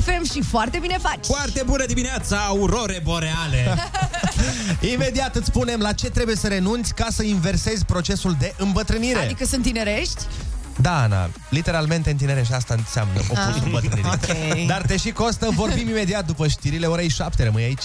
FM și foarte bine faci. Foarte bună dimineața, aurore boreale! Imediat îți spunem la ce trebuie să renunți ca să inversezi procesul de îmbătrânire. Adică sunt tinerești? Da, Ana, literalmente în tinere și asta înseamnă opusul Ah. îmbătrânirii. Ok. Dar te și costă, vorbim imediat după știrile orei 7, rămâi aici.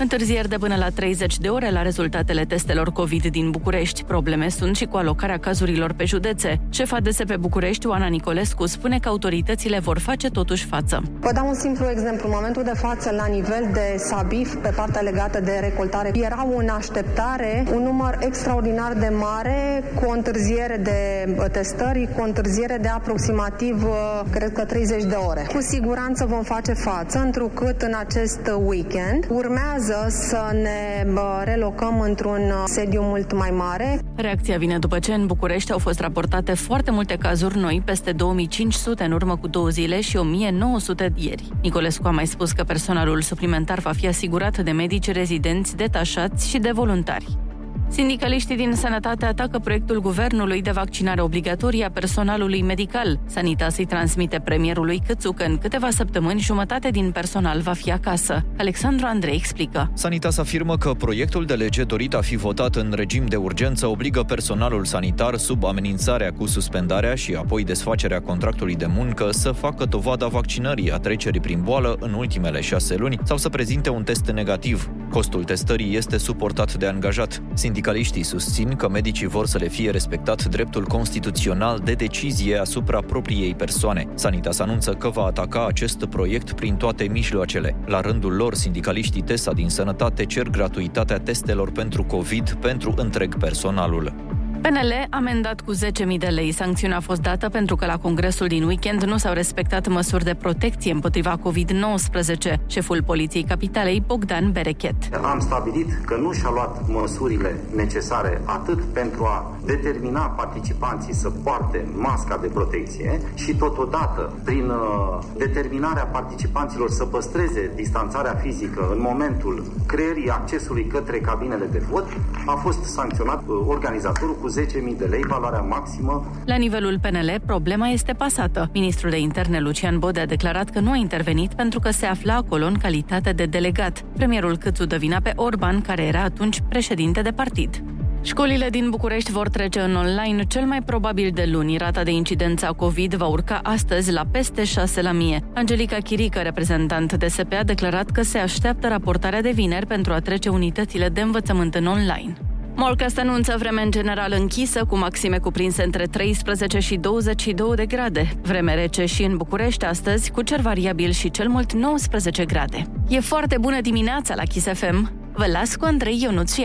Întârzieri de până la 30 de ore la rezultatele testelor COVID din București. Probleme sunt și cu alocarea cazurilor pe județe. Șefa DSP București, Oana Nicolescu, spune că autoritățile vor face totuși față. Vă dau un simplu exemplu. În momentul de față, la nivel de SABIF, pe partea legată de recoltare, era în așteptare un număr extraordinar de mare, cu o întârziere de uh, testări, cu o întârziere de aproximativ, uh, cred că 30 de ore. Cu siguranță vom face față, întrucât în acest weekend urmează să ne uh, relocăm într-un uh, sediu mult mai mare. Reacția vine după ce în București au fost raportate foarte multe cazuri noi, peste 2500 în urmă cu două zile și 1900 ieri. Nicolescu a mai spus că personalul suplimentar va fi asigurat de medici rezidenți, detașați și de voluntari. Sindicaliștii din Sănătate atacă proiectul guvernului de vaccinare obligatorie a personalului medical. Sanitas îi transmite premierului Câțu că în câteva săptămâni jumătate din personal va fi acasă. Alexandru Andrei explică. Sanitas afirmă că proiectul de lege dorit a fi votat în regim de urgență obligă personalul sanitar sub amenințarea cu suspendarea și apoi desfacerea contractului de muncă să facă dovada vaccinării a trecerii prin boală în ultimele șase luni sau să prezinte un test negativ. Costul testării este suportat de angajat. Sindicaliștii susțin că medicii vor să le fie respectat dreptul constituțional de decizie asupra propriei persoane. Sanitas anunță că va ataca acest proiect prin toate mijloacele. La rândul lor, sindicaliștii TESA din Sănătate cer gratuitatea testelor pentru COVID pentru întreg personalul. PNL amendat cu 10.000 de lei. Sancțiunea a fost dată pentru că la congresul din weekend nu s-au respectat măsuri de protecție împotriva COVID-19. Șeful Poliției Capitalei, Bogdan Berechet. Am stabilit că nu și-a luat măsurile necesare atât pentru a determina participanții să poarte masca de protecție și totodată prin uh, determinarea participanților să păstreze distanțarea fizică în momentul creierii accesului către cabinele de vot, a fost sancționat uh, organizatorul cu 10.000 de lei, valoarea maximă La nivelul PNL, problema este pasată. Ministrul de interne Lucian Bode a declarat că nu a intervenit pentru că se afla acolo în calitate de delegat. Premierul Câțu dă vina pe Orban, care era atunci președinte de partid. Școlile din București vor trece în online cel mai probabil de luni. Rata de incidență a COVID va urca astăzi la peste 6 la mie. Angelica Chirică, reprezentant DSP, a declarat că se așteaptă raportarea de vineri pentru a trece unitățile de învățământ în online. Morcast anunță vreme în general închisă, cu maxime cuprinse între 13 și 22 de grade. Vreme rece și în București astăzi, cu cer variabil și cel mult 19 grade. E foarte bună dimineața la Kiss FM. Vă las cu Andrei Ionuț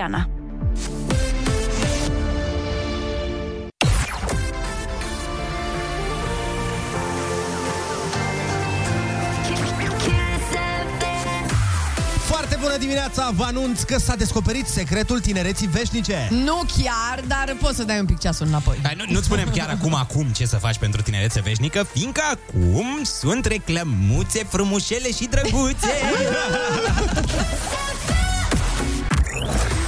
bună dimineața! Vă anunț că s-a descoperit secretul tinereții veșnice. Nu chiar, dar poți să dai un pic ceasul înapoi. Hai, nu, nu-ți spunem chiar acum, acum ce să faci pentru tinerețe veșnică, fiindcă acum sunt reclămuțe frumușele și drăguțe.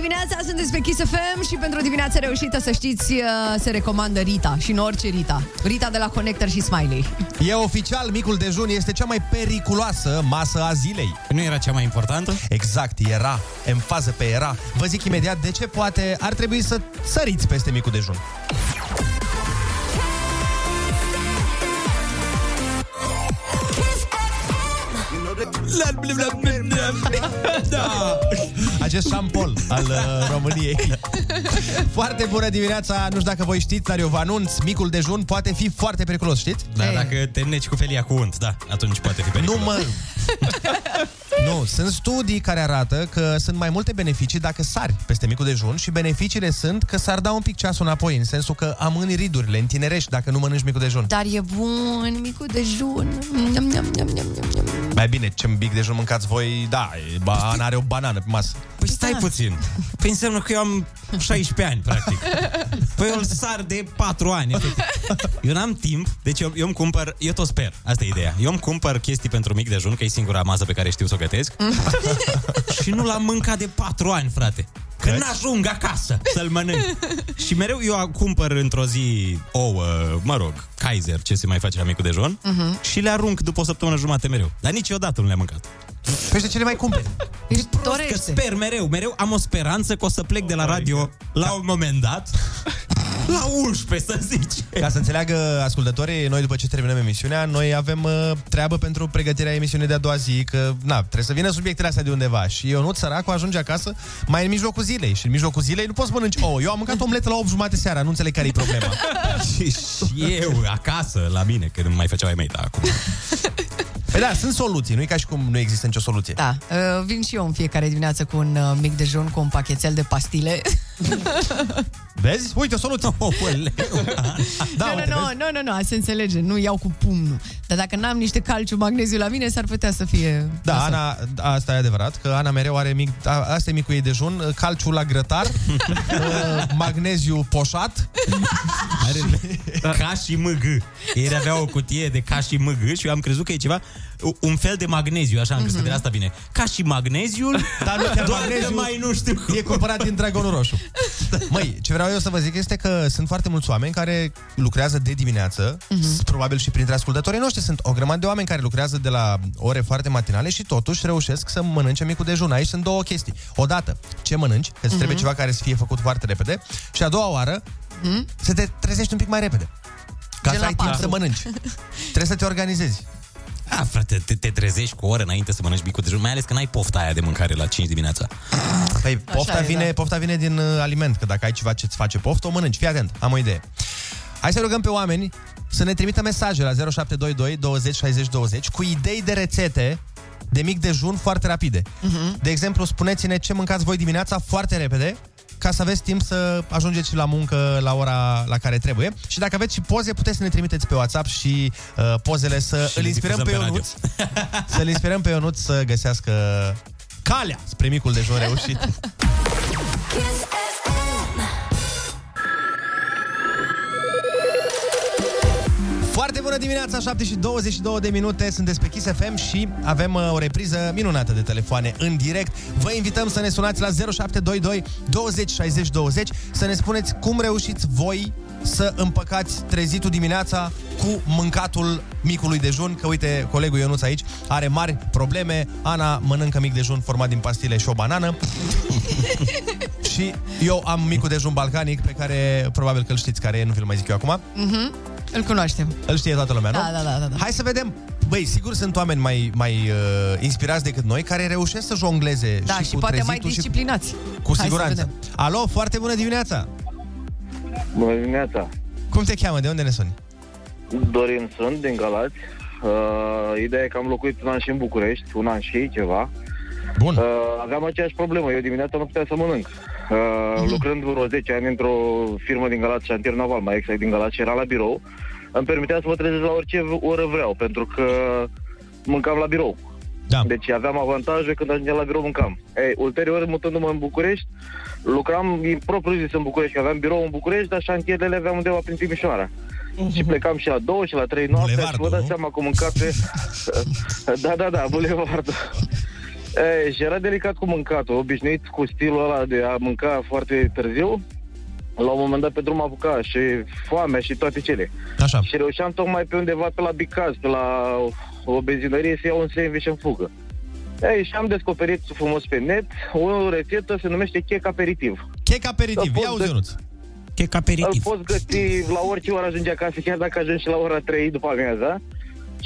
dimineața, sunteți pe Kiss FM și pentru o dimineață reușită să știți, uh, se recomandă Rita și nu orice Rita. Rita de la Connector și Smiley. E oficial, micul dejun este cea mai periculoasă masă a zilei. Nu era cea mai importantă? Exact, era. În fază pe era. Vă zic imediat de ce poate ar trebui să săriți peste micul dejun. Da. Acest șampol al uh, României. Foarte bună dimineața, nu știu dacă voi știți, dar eu vă anunț, micul dejun poate fi foarte periculos, știți? Dar dacă te neci cu felia cu unt, da, atunci poate fi periculos. Nu mă, Nu, sunt studii care arată că sunt mai multe beneficii dacă sari peste micul dejun și beneficiile sunt că s-ar da un pic ceasul înapoi, în sensul că amâni ridurile, întinerești dacă nu mănânci micul dejun. Dar e bun, micul dejun. Nham, nham, nham, nham, nham, nham. Mai bine, ce mic dejun mâncați voi, da, e- ba, Ana are o banană pe masă. Păi stai puțin. Păi înseamnă că eu am 16 ani, practic. Păi eu îl sar de 4 ani. efectiv. Eu n-am timp, deci eu, eu îmi cumpăr, eu tot sper, asta e ideea. Eu îmi cumpăr chestii pentru mic dejun, că e singura masă pe care știu să o gătesc. și nu l-am mâncat de 4 ani, frate. Că n-ajung acasă să-l mănânc. și mereu eu cumpăr într-o zi ouă, mă rog, Kaiser, ce se mai face la micul dejun, Mhm. și le arunc după o săptămână jumate mereu. Dar niciodată nu le-am mâncat. Păi și de ce le mai cumperi? Ești Că torește. sper mereu, mereu am o speranță că o să plec de la radio la un moment dat la 11, să zice. Ca să înțeleagă ascultătorii, noi după ce terminăm emisiunea, noi avem uh, treabă pentru pregătirea emisiunii de a doua zi, că na, trebuie să vină subiectele astea de undeva. Și Ionut, săracul, ajunge acasă mai în mijlocul zilei. Și în mijlocul zilei nu poți să mănânci ouă. Eu am mâncat omletă la 8 jumate seara, nu înțeleg care e problema. și, și eu acasă la mine, că nu mai făceau ai mei, dar acum. Păi da, sunt soluții, nu e ca și cum nu există nicio soluție. Da, uh, vin și eu în fiecare dimineață cu un uh, mic dejun, cu un pachetel de pastile. Vezi? Uite, o soluție. Da, nu, nu, nu, nu, nu, nu, se înțelege, nu iau cu pumnul. Dar dacă n-am niște calciu, magneziu la mine, s-ar putea să fie... Da, nasol. Ana, asta e adevărat, că Ana mereu are mic, a, asta e micul ei dejun, calciu la grătar, uh, magneziu poșat. Are ca și mg. Ieri avea o cutie de ca și mg și eu am crezut că e ceva, un fel de magneziu, așa am crezut că de asta vine. Ca și magneziul, Dar nu chiar doar magneziu. că mai nu știu cum. E cumpărat din Dragonul Roșu. Măi, ce vreau eu să vă zic este că sunt foarte mulți oameni care lucrează de dimineață, uh-huh. probabil și printre ascultătorii noștri sunt o grămadă de oameni care lucrează de la ore foarte matinale și totuși reușesc să mănânce micul dejun. Aici sunt două chestii. Odată, ce mănânci, că îți trebuie ceva care să fie făcut foarte repede și a doua oară, să te trezești un pic mai repede. Ca Gen să la ai timp patru. să mănânci. Trebuie să te organizezi. A, frate, te, te trezești cu o oră înainte să mănânci micul dejun, mai ales că n-ai pofta aia de mâncare la 5 dimineața. Păi pofta, e, vine, da. pofta vine din uh, aliment, că dacă ai ceva ce-ți face poftă, o mănânci. Fii atent, am o idee. Hai să rugăm pe oameni să ne trimită mesaje la 0722 20 60 20 cu idei de rețete de mic dejun foarte rapide. Uh-huh. De exemplu, spuneți-ne ce mâncați voi dimineața foarte repede ca să aveți timp să ajungeți și la muncă la ora la care trebuie. Și dacă aveți și poze, puteți să ne trimiteți pe WhatsApp și uh, pozele să Și îl le inspirăm pe difuzăm pe Ionuț. să-l inspirăm pe Ionuț să găsească calea spre micul dejun reușit. Dimineața, 7 și 22 de minute, sunteți pe Kiss FM și avem uh, o repriză minunată de telefoane în direct. Vă invităm să ne sunați la 0722 20 60 20 să ne spuneți cum reușiți voi să împăcați trezitul dimineața cu mâncatul micului dejun, că uite, colegul Ionuț aici are mari probleme. Ana mănâncă mic dejun format din pastile și o banană. și eu am micul dejun balcanic pe care probabil că îl știți care e, nu vi-l mai zic eu acum. Mhm. Îl cunoaștem. Îl știe toată lumea, nu? Da, da, da, da, da. Hai să vedem. Băi, sigur sunt oameni mai, mai uh, inspirați decât noi care reușesc să jongleze Da, și, și cu poate mai trezitul și disciplinați. cu Hai să siguranță. vedem. Alo, foarte bună dimineața! Bună dimineața! Cum te cheamă? De unde ne suni? Dorin sunt, din Galați. Uh, ideea e că am locuit un an și în București, un an și ceva. Bun. Uh, aveam aceeași problemă, eu dimineața nu puteam să mănânc. Uh, Mhm. Lucrând vreo 10 ani într-o firmă din Galați, șantier naval, mai exact din Galați, și era la birou, îmi permitea să mă trezesc la orice oră vreau, pentru că mâncam la birou. Da. Deci aveam avantaje când ajungeam la birou mâncam. Ei, ulterior, mutându-mă în București, lucram din propriu zis în București, că aveam birou în București, dar șantierele le aveam undeva prin Timișoara. Și plecam și la două și la trei noaptea și vă Bulevardul, dați nu? seama cum mâncate... da, da, da, bulevardul. E, și era delicat cu mâncatul, obișnuit cu stilul ăla de a mânca foarte târziu. La un moment dat pe drum apuca și foamea și toate cele. Așa. Și reușeam tocmai pe undeva pe la Bicaz, pe la o benzinărie să iau un sandwich în fugă. Ei, și am descoperit frumos pe net o rețetă, se numește chec aperitiv. Chec aperitiv, Da, ia pot uzi, de- Ionuț. Chec Îl aperitiv. poți găti la orice oră ajunge acasă, chiar dacă ajungi și la ora 3 după amiaza.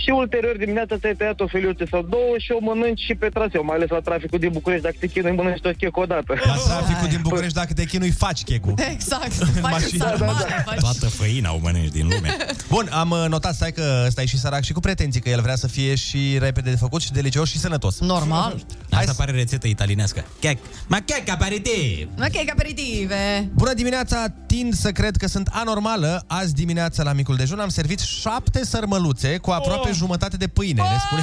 Și ulterior dimineața ți-ai tăiat o feliuță sau două și o mănânci și pe traseu, mai ales la traficul din București, dacă te chinui, mănânci tot chec odată. La traficul din București, dacă te chinui, faci checul. Exact. Faci mașină. sarmale, faci... Toată făina o mănânci din lume. Bun, am uh, notat, stai că stai și sărac și cu pretenții că el vrea să fie și repede de făcut și delicios și sănătos. Normal. Asta pare rețetă italianească. Chec. Ma chec aperitiv. Ok, aperitive. Bună dimineața, tind să cred că sunt anormală. Azi dimineața la micul dejun am servit șapte sărmăluțe cu aproape Oh. jumătate de pâine. Ne spune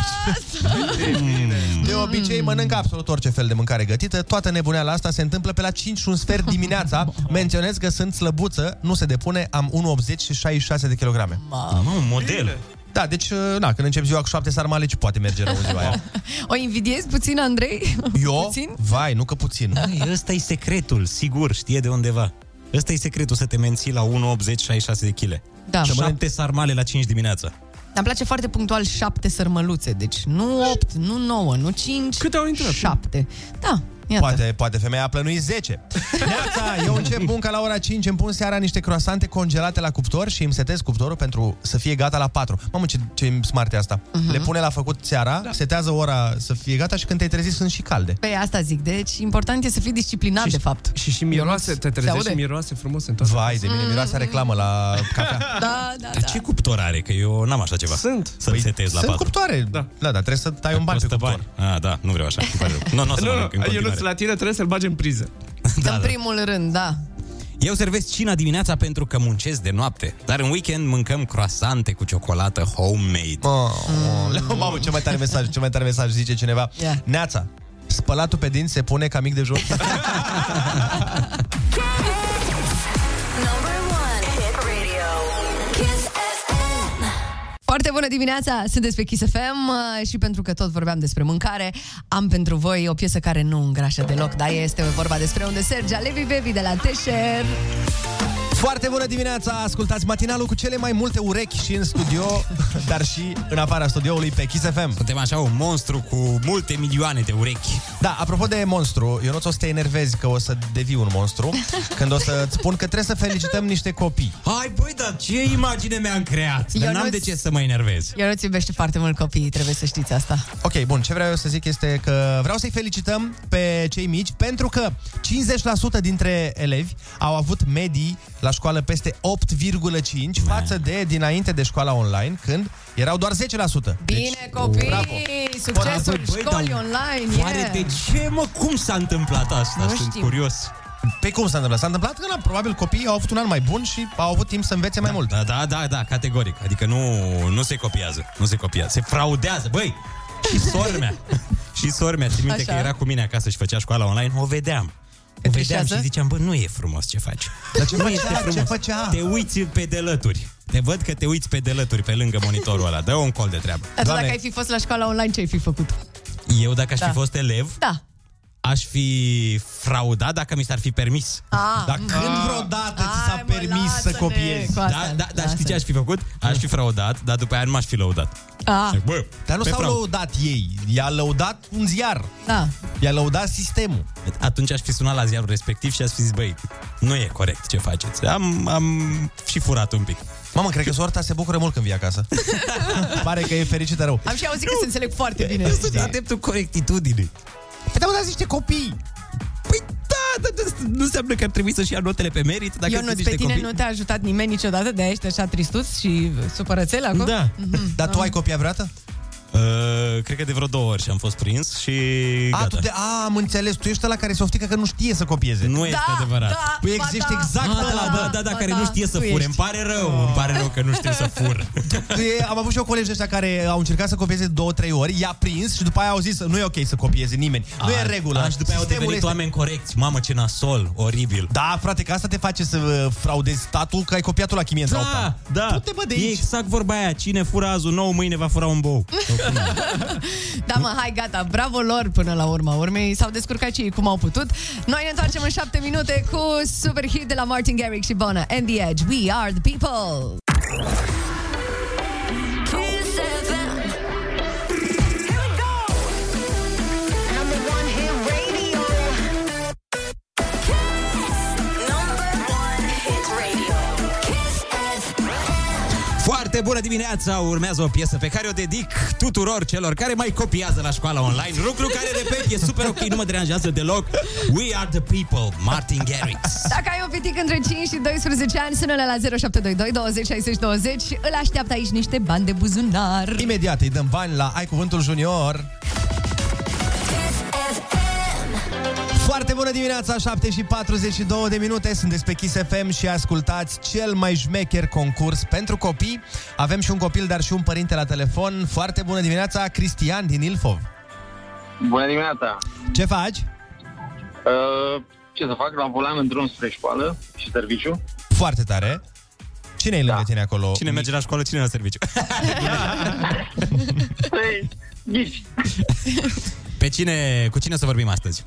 De obicei mănânc absolut orice fel de mâncare gătită. Toată nebuneala asta se întâmplă pe la 5 și un sfert dimineața. Menționez că sunt slăbuță, nu se depune, am 1,80 și 66 de kilograme. Mamă, un model. Da, deci, na, când încep ziua cu șapte sarmale, ce poate merge rău în ziua aia? O invidiezi puțin, Andrei? Eu? Puțin? Vai, nu că puțin. Ai, ăsta e secretul, sigur, știe de undeva. Ăsta e secretul, să te menții la 1,80-66 de kg. Da. Șapte sarmale la 5 dimineața. Dar îmi place foarte punctual șapte sărmăluțe. Deci nu opt, nu nouă, nu cinci. Câte au intrat? Șapte. Da, iată. Poate, poate femeia a plănuit 10. Neața, eu încep munca la ora 5, îmi pun seara niște croasante congelate la cuptor și îmi setez cuptorul pentru să fie gata la 4. Mamă, ce, ce smart e asta. Mhm. Le pune la făcut seara, da. setează ora să fie gata și când te-ai trezit sunt și calde. Pe asta zic. Deci important e să fii disciplinat, de fapt. Și și miroase, te Se trezești aude? și miroase frumos în toată. Vai de mine, miroase reclamă la cafea. Da, da, Dar ce cuptor are? Că eu n-am așa ceva. Sunt. Să-l setez la Sunt 4. cuptoare. Da. da, dar trebuie să tai un ban pe Costă cuptor. bani. Ah, da, nu vreau așa. îmi pare rău. Nu, nu o să Nu, mănânc în nu, continuare. Ionuț, la tine trebuie să-l bagi în priză. Da, În da. primul rând, da. Eu servesc cina dimineața pentru că muncesc de noapte, dar în weekend mâncăm croasante cu ciocolată homemade. Oh, oh. Mamă, ce mai tare mesaj, ce mai tare mesaj zice cineva. Ia. Neața, spălatul pe dinți se pune ca mic dejun. Number Foarte bună dimineața, sunteți pe Kiss FM uh, și pentru că tot vorbeam despre mâncare, am pentru voi o piesă care nu îngrașă deloc, dar este vorba despre un desert Jalebi Baby de la Teșer. Foarte bună dimineața! Ascultați matinalul cu cele mai multe urechi și în studio, dar și în afara studioului pe Kiss FM. Suntem așa un monstru cu multe milioane de urechi. Da, apropo de monstru, eu nu o să te enervezi că o să devii un monstru când o să-ți spun că trebuie să felicităm niște copii. Hai, băi, dar ce imagine mi-am creat? Dar Eu n-am nu-ți- de ce să mă enervez. Eu nu-ți iubește foarte mult copiii, trebuie să știți asta. Ok, bun, ce vreau eu să zic este că vreau să-i felicităm pe cei mici pentru că 50% dintre elevi au avut medii la școală peste 8,5 față de dinainte de școala online, când erau doar 10%. Bine, copii! bravo. Succesul Băi, băi, școlii dar online! Oare yeah. de ce, mă? Cum s-a întâmplat asta? Nu Sunt știu. curios. Pe cum s-a întâmplat? S-a întâmplat că, na, probabil, copiii au avut un an mai bun și au avut timp să învețe mai mult. Da, da, da, da, categoric. Adică nu, nu se copiază. Nu se copiază. Se fraudează. Băi, și sora mea. și sora mea, țin minte Așa. că era cu mine acasă și făcea școala online, o vedeam. O vedeam trișează? și ziceam, bă, nu e frumos ce faci. Dar ce nu făcea? este Ce frumos. făcea? Te uiți pe delături. Te văd că te uiți pe delături pe lângă monitorul ăla. Dă un col de treabă. Dar tu Doamne. dacă ai fi fost la școala online, ce ai fi făcut? Eu, dacă aș Da. fi fost elev, Da. Aș fi fraudat dacă mi s-ar fi permis. Ah, Dar când vreodată ți s-a Hai, mă, permis să lasă-ne copiezi? cu asta, Da, da, dar știi lasă-ne. ce aș fi făcut? Aș fi fraudat, dar după aia nu m-aș fi lăudat. Ah, Bă, Dar nu pe s-au fraud. lăudat ei, i-a lăudat un ziar, da. i-a lăudat sistemul. Atunci aș fi sunat la ziarul respectiv și aș fi zis, băi, nu e corect ce faceți. Am, am și furat un pic. Mamă, cred că soarta se bucură mult când vii acasă. Pare că e fericită rău. Am și auzit că se înțeleg foarte bine. Sunt știi? adeptul corectitudinii. Păi da, mă, dați niște copii. Păi da, dar dar nu înseamnă că ar trebui să-și ia notele pe merit dacă Eu sunt nu, niște pe tine copii. nu te-a ajutat nimeni niciodată, de aia ești așa tristuț și supărățel acum? Da. Dar tu ai copii vreodată? Uh, cred că de vreo două ori și am fost prins și A, gata. tu de, a, am înțeles, tu ești la care se oftică că nu știe să copieze. Nu este Da, adevărat. da, Păi ba ești da, exact ba ăla, Da, da, da, ba care da, nu știe să tu fure. ești. Îmi pare rău, îmi pare rău că nu știu să fur. Tu e, am avut și eu colegi de ăștia care au încercat să copieze două, trei ori, i-a prins și după aia au zis nu e ok să copieze nimeni. Nu e în regulă. A, și după aia au Sistemul devenit este- oameni corecți. Mamă, ce nasol, oribil. Da, frate, că asta te face să uh, fraudezi statul, că ai copiat la chimiența Da, da. Du-te, bă, de E aici. exact vorba aia. Cine fură azi un nou, mâine va fura un bou. Da, mă, hai, gata, bravo lor până la urma urmei. S-au descurcat și ei cum au putut. Noi ne întoarcem în șapte minute cu super hit de la Martin Garrix și Bona and the Edge. We are the people. Foarte bună dimineața! Urmează o piesă pe care o dedic tuturor celor care mai copiază la școala online. Lucru care, repet, e super ok, nu mă deranjează deloc. We are the people, Martin Garrix. Dacă ai un pitic între 5 și 12 ani, sună-le la 0722 20 60 20 și îl așteaptă aici niște bani de buzunar. Imediat îi dăm bani la Ai Cuvântul Junior. Foarte bună dimineața, 7 și 42 de minute, sunteți pe Kiss FM și ascultați cel mai șmecher concurs pentru copii. Avem și un copil, dar și un părinte la telefon. Foarte bună dimineața, Cristian din Ilfov. Bună dimineața! Ce faci? Uh, ce să fac? La volan în drum spre școală și serviciu. Foarte tare. Cine e lângă tine acolo? Cine merge la școală, cine la serviciu? Păi, ghici. Pe cine, cu cine să vorbim astăzi?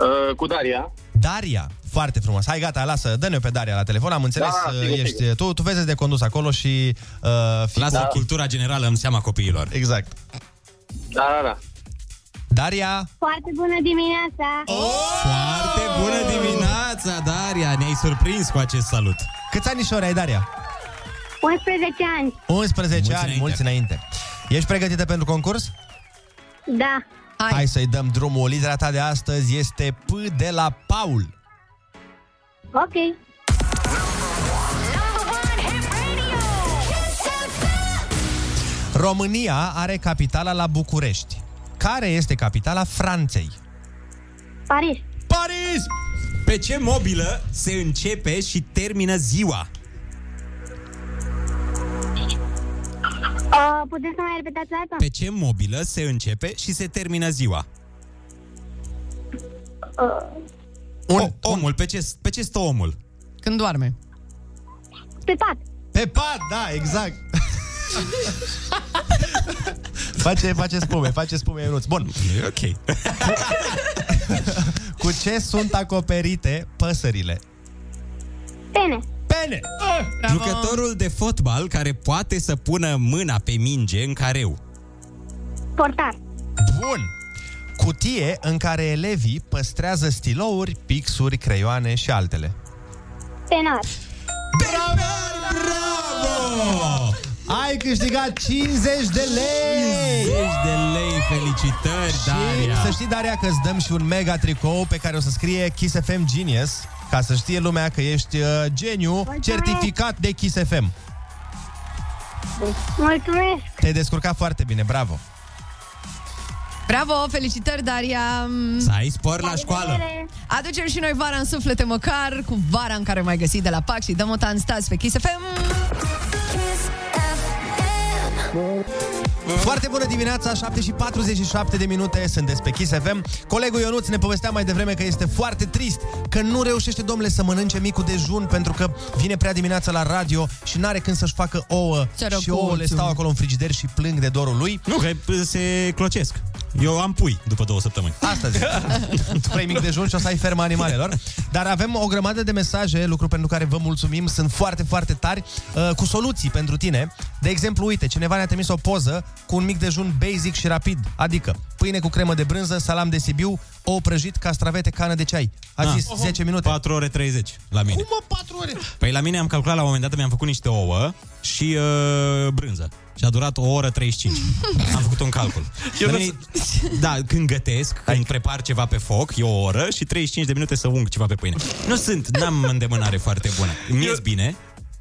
Uh, cu Daria. Daria, foarte frumos. Hai, gata, lasă, dă-ne pe Daria la telefon. Am înțeles, Da, uh, sigur, ești, sigur. tu, tu vezi de condus acolo și... Uh, fi Lasă cu- cultura generală în seama copiilor. Exact. Da, da, da. Daria, Foarte bună dimineața! Foarte bună dimineața, Daria! Ne-ai surprins cu acest salut. câți anișori ai, Daria? 11 ani. 11 Mulți ani, înainte. mulți înainte. Ești pregătită pentru concurs? Da. Hai. Hai să-i dăm drumul. Litera ta de astăzi este P de la Paul. Ok. România are capitala la București. Care este capitala Franței? Paris. Paris! Pe ce mobilă se începe și termină ziua? Uh, puteți să mai repetați o dată? Pe ce mobilă se începe și se termină ziua? Uh, Un, O, omul, pe ce, pe ce stă omul? Când doarme. pe pat. Pe pat, da, exact. face, face spume, face spume, Ionuț. Bun. E ok. Cu ce sunt acoperite păsările? Pene. Pene! Jucătorul de fotbal care poate să pună mâna pe minge în careu. Portar. Bun! Cutie în care elevii păstrează stilouri, pixuri, creioane și altele. Penar. Bravo! Ai câștigat 50 de lei! 50 de lei, felicitări, Și Daria! să știi, Daria, că îți dăm și un mega tricou pe care o să scrie Kiss FM Genius, ca să știe lumea că ești uh, geniu certificat de Kiss FM. Mulțumesc. Te-ai descurcat foarte bine, bravo! Bravo, felicitări, Daria. Să ai spor la școală! Aducem și noi vara în suflete măcar, cu vara în care mai găsit de la PAC și dăm o stați pe Kiss FM. Foarte bună dimineața, 7 și 47 de minute, sunteți pe Kiss FM. Colegul Ionuț ne povestea mai devreme că este foarte trist că nu reușește, domnule, să mănânce micul dejun pentru că vine prea dimineața la radio și n-are când să-și facă ouă Sărăcuțul. și ouăle stau acolo în frigider și plâng de dorul lui. Nu, că se clocesc. Eu am pui după două săptămâni. Asta zic. tu vrei mic dejun și o să ai ferma animalelor. Dar avem o grămadă de mesaje, lucru pentru care vă mulțumim, sunt foarte, foarte tari, uh, cu soluții pentru tine. De exemplu, uite, cineva ne-a trimis o poză cu un mic dejun basic și rapid, adică pâine cu cremă de brânză, salam de Sibiu, ou prăjit, castravete, cană de ceai. A Ah. zis 10 minute. 4 ore 30 la mine. Cum mă, 4 ore? Păi la mine am calculat la un moment dat, mi-am făcut niște ouă și uh, brânză. Și a durat o oră 35. Am făcut un calcul. Eu La nu mine, da, când gătesc, când prepar ceva pe foc, e o oră și 35 de minute să ung ceva pe pâine. Nu sunt, n-am îndemânare foarte bună. Îmi ies bine.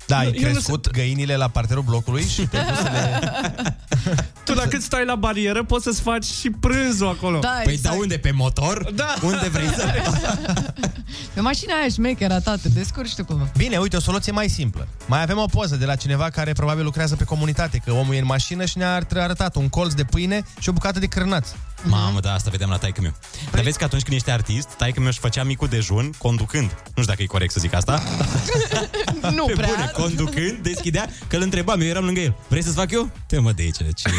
Da, ai Eu nu crescut găinile la parterul blocului și te-ai dus să le... Tu la cât stai la barieră poți să-ți faci și prânzul acolo. Da, Păi exact. da, unde? Pe motor? Da. Unde vrei să... Pe mașina aia șmecheră, ta, te descurci tu cumva. Bine, uite, o soluție mai simplă. Mai avem o poză de la cineva care probabil lucrează pe comunitate, că omul e în mașină și ne-a arătat un colț de pâine și o bucată de cârnați. Mamă, da, asta vedem la taică meu. Dar vezi că atunci când ești artist, taică meu își făcea micul dejun conducând. Nu știu dacă e corect să zic asta. Nu Pe prea. bune, conducând, deschidea, că îl întrebam, eu eram lângă el. Vrei să-ți fac eu? Te mă de aici, ce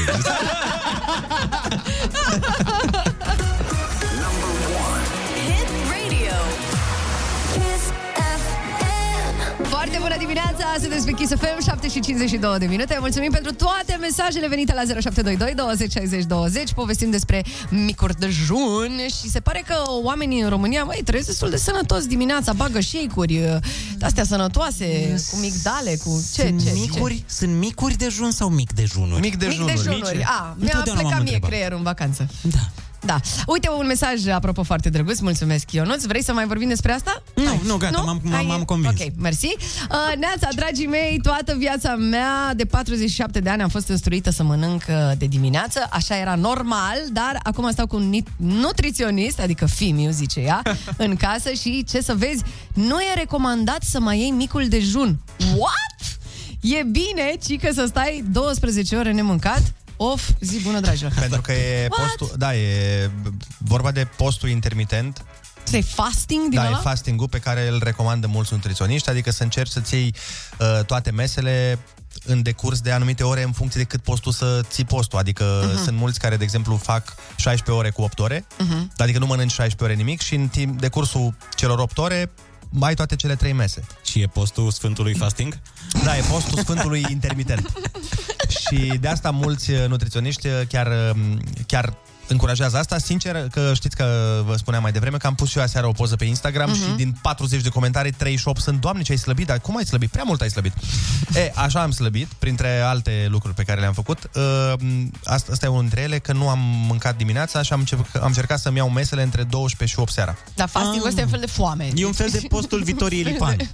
dimineața, dimineața, sunteți pe Kiss FM, 7 și 52 de minute. Mulțumim pentru toate mesajele venite la 0722 20 60 20. Povestim despre micuri dejun și se pare că oamenii în România, măi, trăiesc destul de sănătos dimineața, bagă shake-uri, astea sănătoase, cu migdale, cu ce, sunt ce, micuri, ce? sunt micuri dejun sau mic dejunuri? Mic Mic dejunuri. A, mi-a Întotdeauna plecat m-am mie întrebat. creierul în vacanță. Da. Da. Uite un mesaj, apropo, foarte drăguț. Mulțumesc, Ionuț. Vrei să mai vorbim despre asta? Nu, nu, gata, m-am- m-am- Hai, m-am convins. Ok, mersi. Uh, Neața, dragii mei, toată viața mea de 47 de ani am fost instruită să mănânc uh, de dimineață. Așa era normal, dar acum stau cu un nit- nutriționist, adică fimiu, zice ea, în casă și ce să vezi, nu e recomandat să mai iei micul dejun. What? E bine, ci că să stai 12 ore nemâncat? Of, zi bună, dragilor. Pentru că e What? postul, da, e vorba de postul intermitent. Este fasting din Da, ăla? e fasting pe care îl recomandă mulți nutriționiști, adică să încerci să-ți iei uh, toate mesele în decurs de anumite ore în funcție de cât poți tu să ții postul. Adică Mhm. uh-huh. sunt mulți care, de exemplu, fac 16 ore cu 8 ore, Mhm. adică nu mănânci 16 ore nimic și în timp de cursul celor 8 ore mai ai toate cele trei mese. Și e postul Sfântului Fasting? Da, e postul Sfântului intermitent. și de asta mulți uh, nutriționiști uh, chiar, uh, chiar încurajează asta. Sincer, că știți că vă spuneam mai devreme că am pus și eu aseară o poză pe Instagram Mhm. uh-huh. și din 40 de comentarii, 38 sunt Doamne, ce ai slăbit, dar cum ai slăbit? Prea mult ai slăbit. e, așa am slăbit, printre alte lucruri pe care le-am făcut. Uh, asta, asta e unul dintre ele, că nu am mâncat dimineața și am, încerc, am încercat să-mi iau mesele între 12 și 8 seara. Dar fasting ăsta e un fel de foame. E un fel de postul Vitoriei Lipan.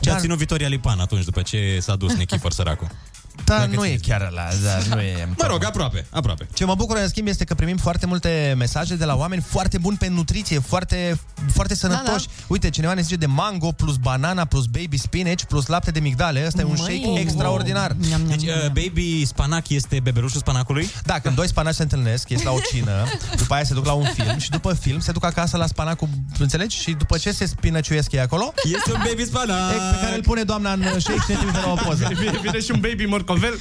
Ce a ținut Vitoria Lipan atunci, după ce s-a dus Nechifor săracul? Da, Dacă nu ți- e chiar la, da, nu e. Mă rog, aproape, aproape. Ce mă bucură, în schimb, este că primim foarte multe mesaje de la oameni foarte buni pe nutriție, foarte, foarte sănătoși. Da, Uite, cineva ne zice de mango plus banana plus baby spinach plus lapte de migdale. Ăsta e un Măi. shake extraordinar. Deci, uh, baby spanac este bebelușul spanacului? Da, când doi spanaci se întâlnesc, ies la o cină, după aia se duc la un film și după film se duc acasă la spanacul, înțelegi? Și după ce se spinăciuiesc ei acolo, Este un baby spanac! e, pe care îl pune doamna în shake și ne trimite la o poză. Vine, vine și un baby morcovel.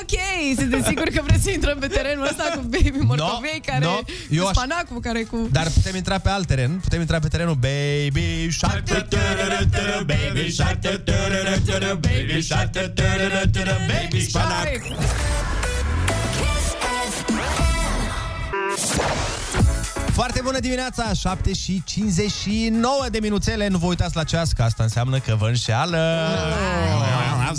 Ok, sunteți siguri că vreți să intrăm pe terenul ăsta cu baby morcovei care no, eu cu aș- spanacul care cu... Dar putem intra pe alt teren, putem intra pe terenul Baby Shark. Baby Shark Baby Shark Baby Spanac Foarte bună dimineața, 7 și 59 de minuțele. Nu vă uitați la ceas, că asta înseamnă că vă înșeală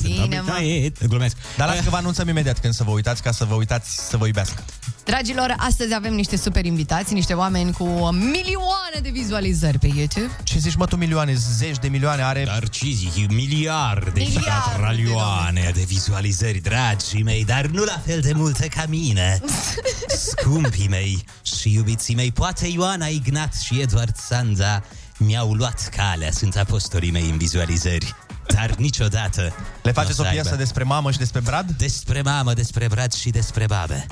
Bine, mă. Glumesc. Dar las că vă anunțăm imediat când să vă uitați Ca să vă uitați să vă iubească Dragilor, astăzi avem niște super invitați, niște oameni cu milioane de vizualizări pe YouTube. Ce zici mă tu milioane, zeci de milioane are Dar ce zic, miliarde, Miliarde, catralioane de vizualizări, dragii mei, dar nu la fel de multe ca mine. Scumpii mei și iubiții mei, poate Ioana Ignat și Eduard Sanda mi-au luat calea, sunt apostolii mei în vizualizări. Dar niciodată Le n-o faceți să o piesă aibă. despre mamă și despre brad? Despre mamă, despre brat și despre babe.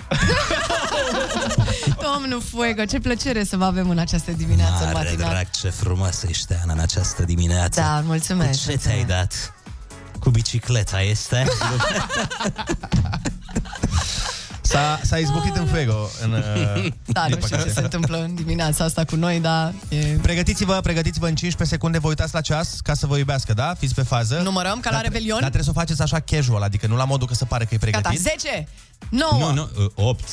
Domnul Fuego, ce plăcere să vă avem în această dimineață Mare matinală. drag, ce frumoasă ești, Ana, în această dimineață. Da, mulțumesc. Cu ce ți-ai dat? Cu bicicleta este? S-a, s-a izbucnit în fuego în, uh, Da, din nu știu ce păcate. se întâmplă în dimineața asta cu noi, dar e... Pregătiți-vă, pregătiți-vă în 15 secunde, vă uitați la ceas ca să vă iubească, da? Fiți pe fază. Numărăm ca la Dar tre- Revelion? Dar trebuie să o faceți așa casual, adică nu la modul că să pare că e Gata, pregătit. 10, 9, Nu, nu, 8,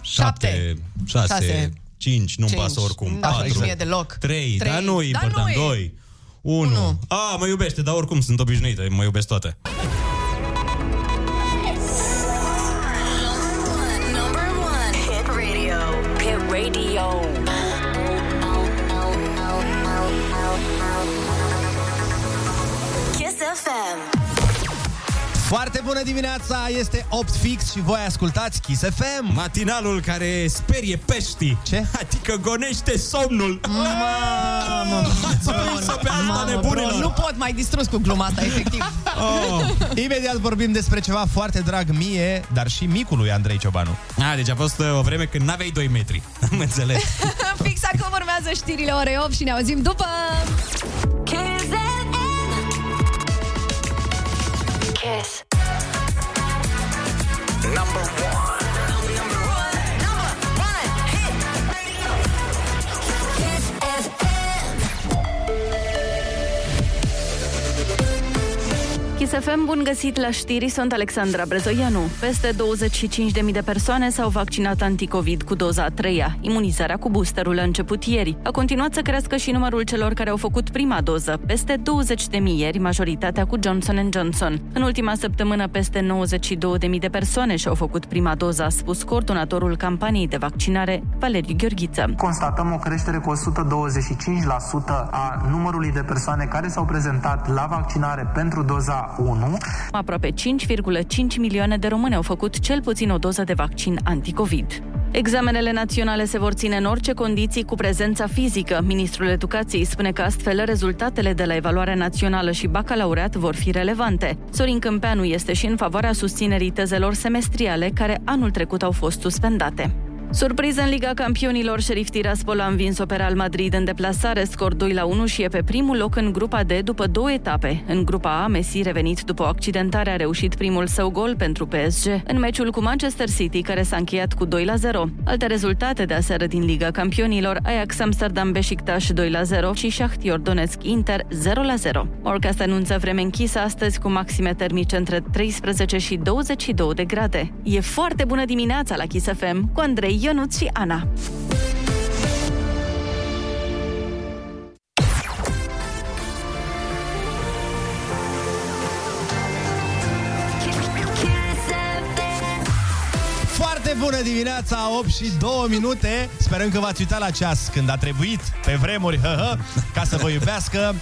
7, 6, șase, 5, nu-mi cinci. pasă oricum. Da, 4, nici mie deloc. 3, Trei. dar nu e Dar important, nu e. 2, 1. A, mă iubește, dar oricum sunt obișnuită, mă iubesc toate. FM. Foarte bună dimineața, este 8 fix și voi ascultați Kiss FM. Matinalul care sperie peștii. Ce? Adică gonește somnul. Mamă, Ați prins-o pe asta mamă, bro, nebunilor. nu pot mai distrus cu gluma asta, efectiv. Oh. Imediat vorbim despre ceva foarte drag mie, dar și micului Andrei Ciobanu. A, deci a fost uh, o vreme când n-aveai 2 metri. Am înțeles. Fix acum urmează știrile orei 8 și ne auzim după. Kiss Kiss. Number one. FM, bun găsit la știri, sunt Alexandra Brezoianu. Peste 25.000 de persoane s-au vaccinat anticovid cu doza a treia. Imunizarea cu boosterul a început ieri. A continuat să crească și numărul celor care au făcut prima doză, peste 20.000 ieri, majoritatea cu Johnson Johnson. În ultima săptămână, peste 92.000 de persoane și-au făcut prima doză, a spus coordonatorul campaniei de vaccinare, Valeriu Gheorghiță. Constatăm o creștere cu 125% a numărului de persoane care s-au prezentat la vaccinare pentru doza 1. Aproape 5,5 milioane de români au făcut cel puțin o doză de vaccin anticovid. Examenele naționale se vor ține în orice condiții cu prezența fizică. Ministrul Educației spune că astfel rezultatele de la evaluarea națională și bacalaureat vor fi relevante. Sorin Câmpeanu este și în favoarea susținerii tezelor semestriale care anul trecut au fost suspendate. Surpriză în Liga Campionilor, Sheriff Tiraspol a învins-o pe Real Madrid în deplasare, scor 2 la 1 și e pe primul loc în grupa D după două etape. În grupa A, Messi, revenit după o accidentare, a reușit primul său gol pentru PSG în meciul cu Manchester City, care s-a încheiat cu 2 la 0. Alte rezultate de aseară din Liga Campionilor, Ajax Amsterdam Beşiktaş 2 la 0 și Shakhtar Donetsk Inter 0 la 0. Orcast anunță vreme închisă astăzi cu maxime termice între 13 și 22 de grade. E foarte bună dimineața la Kiss FM cu Andrei Ionuț și Ana. Foarte bună dimineața, 8 și 2 minute. Sperăm că v-ați uitat la ceas când a trebuit, pe vremuri, hă, hă, ca să vă iubească.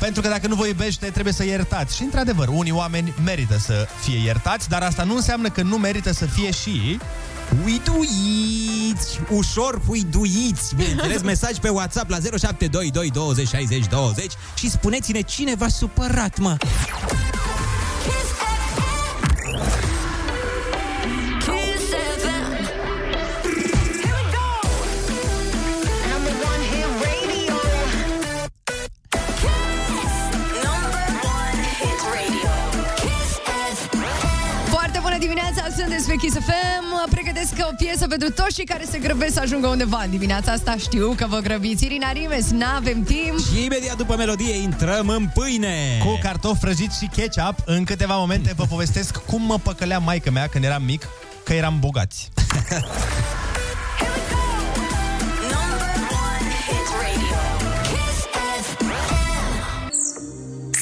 Pentru că dacă nu vă iubește, trebuie să iertați. Și într-adevăr, unii oameni merită să fie iertați, dar asta nu înseamnă că nu merită să fie și Uiduiți! Ușor huiduiți! Bineînțeles, mesaj pe WhatsApp la 0722 20 60 20 și spuneți-ne cine v-a supărat, mă! Kiss sunteți pe Kiss FM. Pregătesc o piesă pentru toți cei care se grăbesc să ajungă undeva în dimineața asta. Știu că vă grăbiți. Irina Rimes, n-avem timp. Și imediat după melodie intrăm în pâine! cu cartofi prăjiți și ketchup. În câteva momente vă povestesc cum mă păcălea maica mea când eram mic, că eram bogați.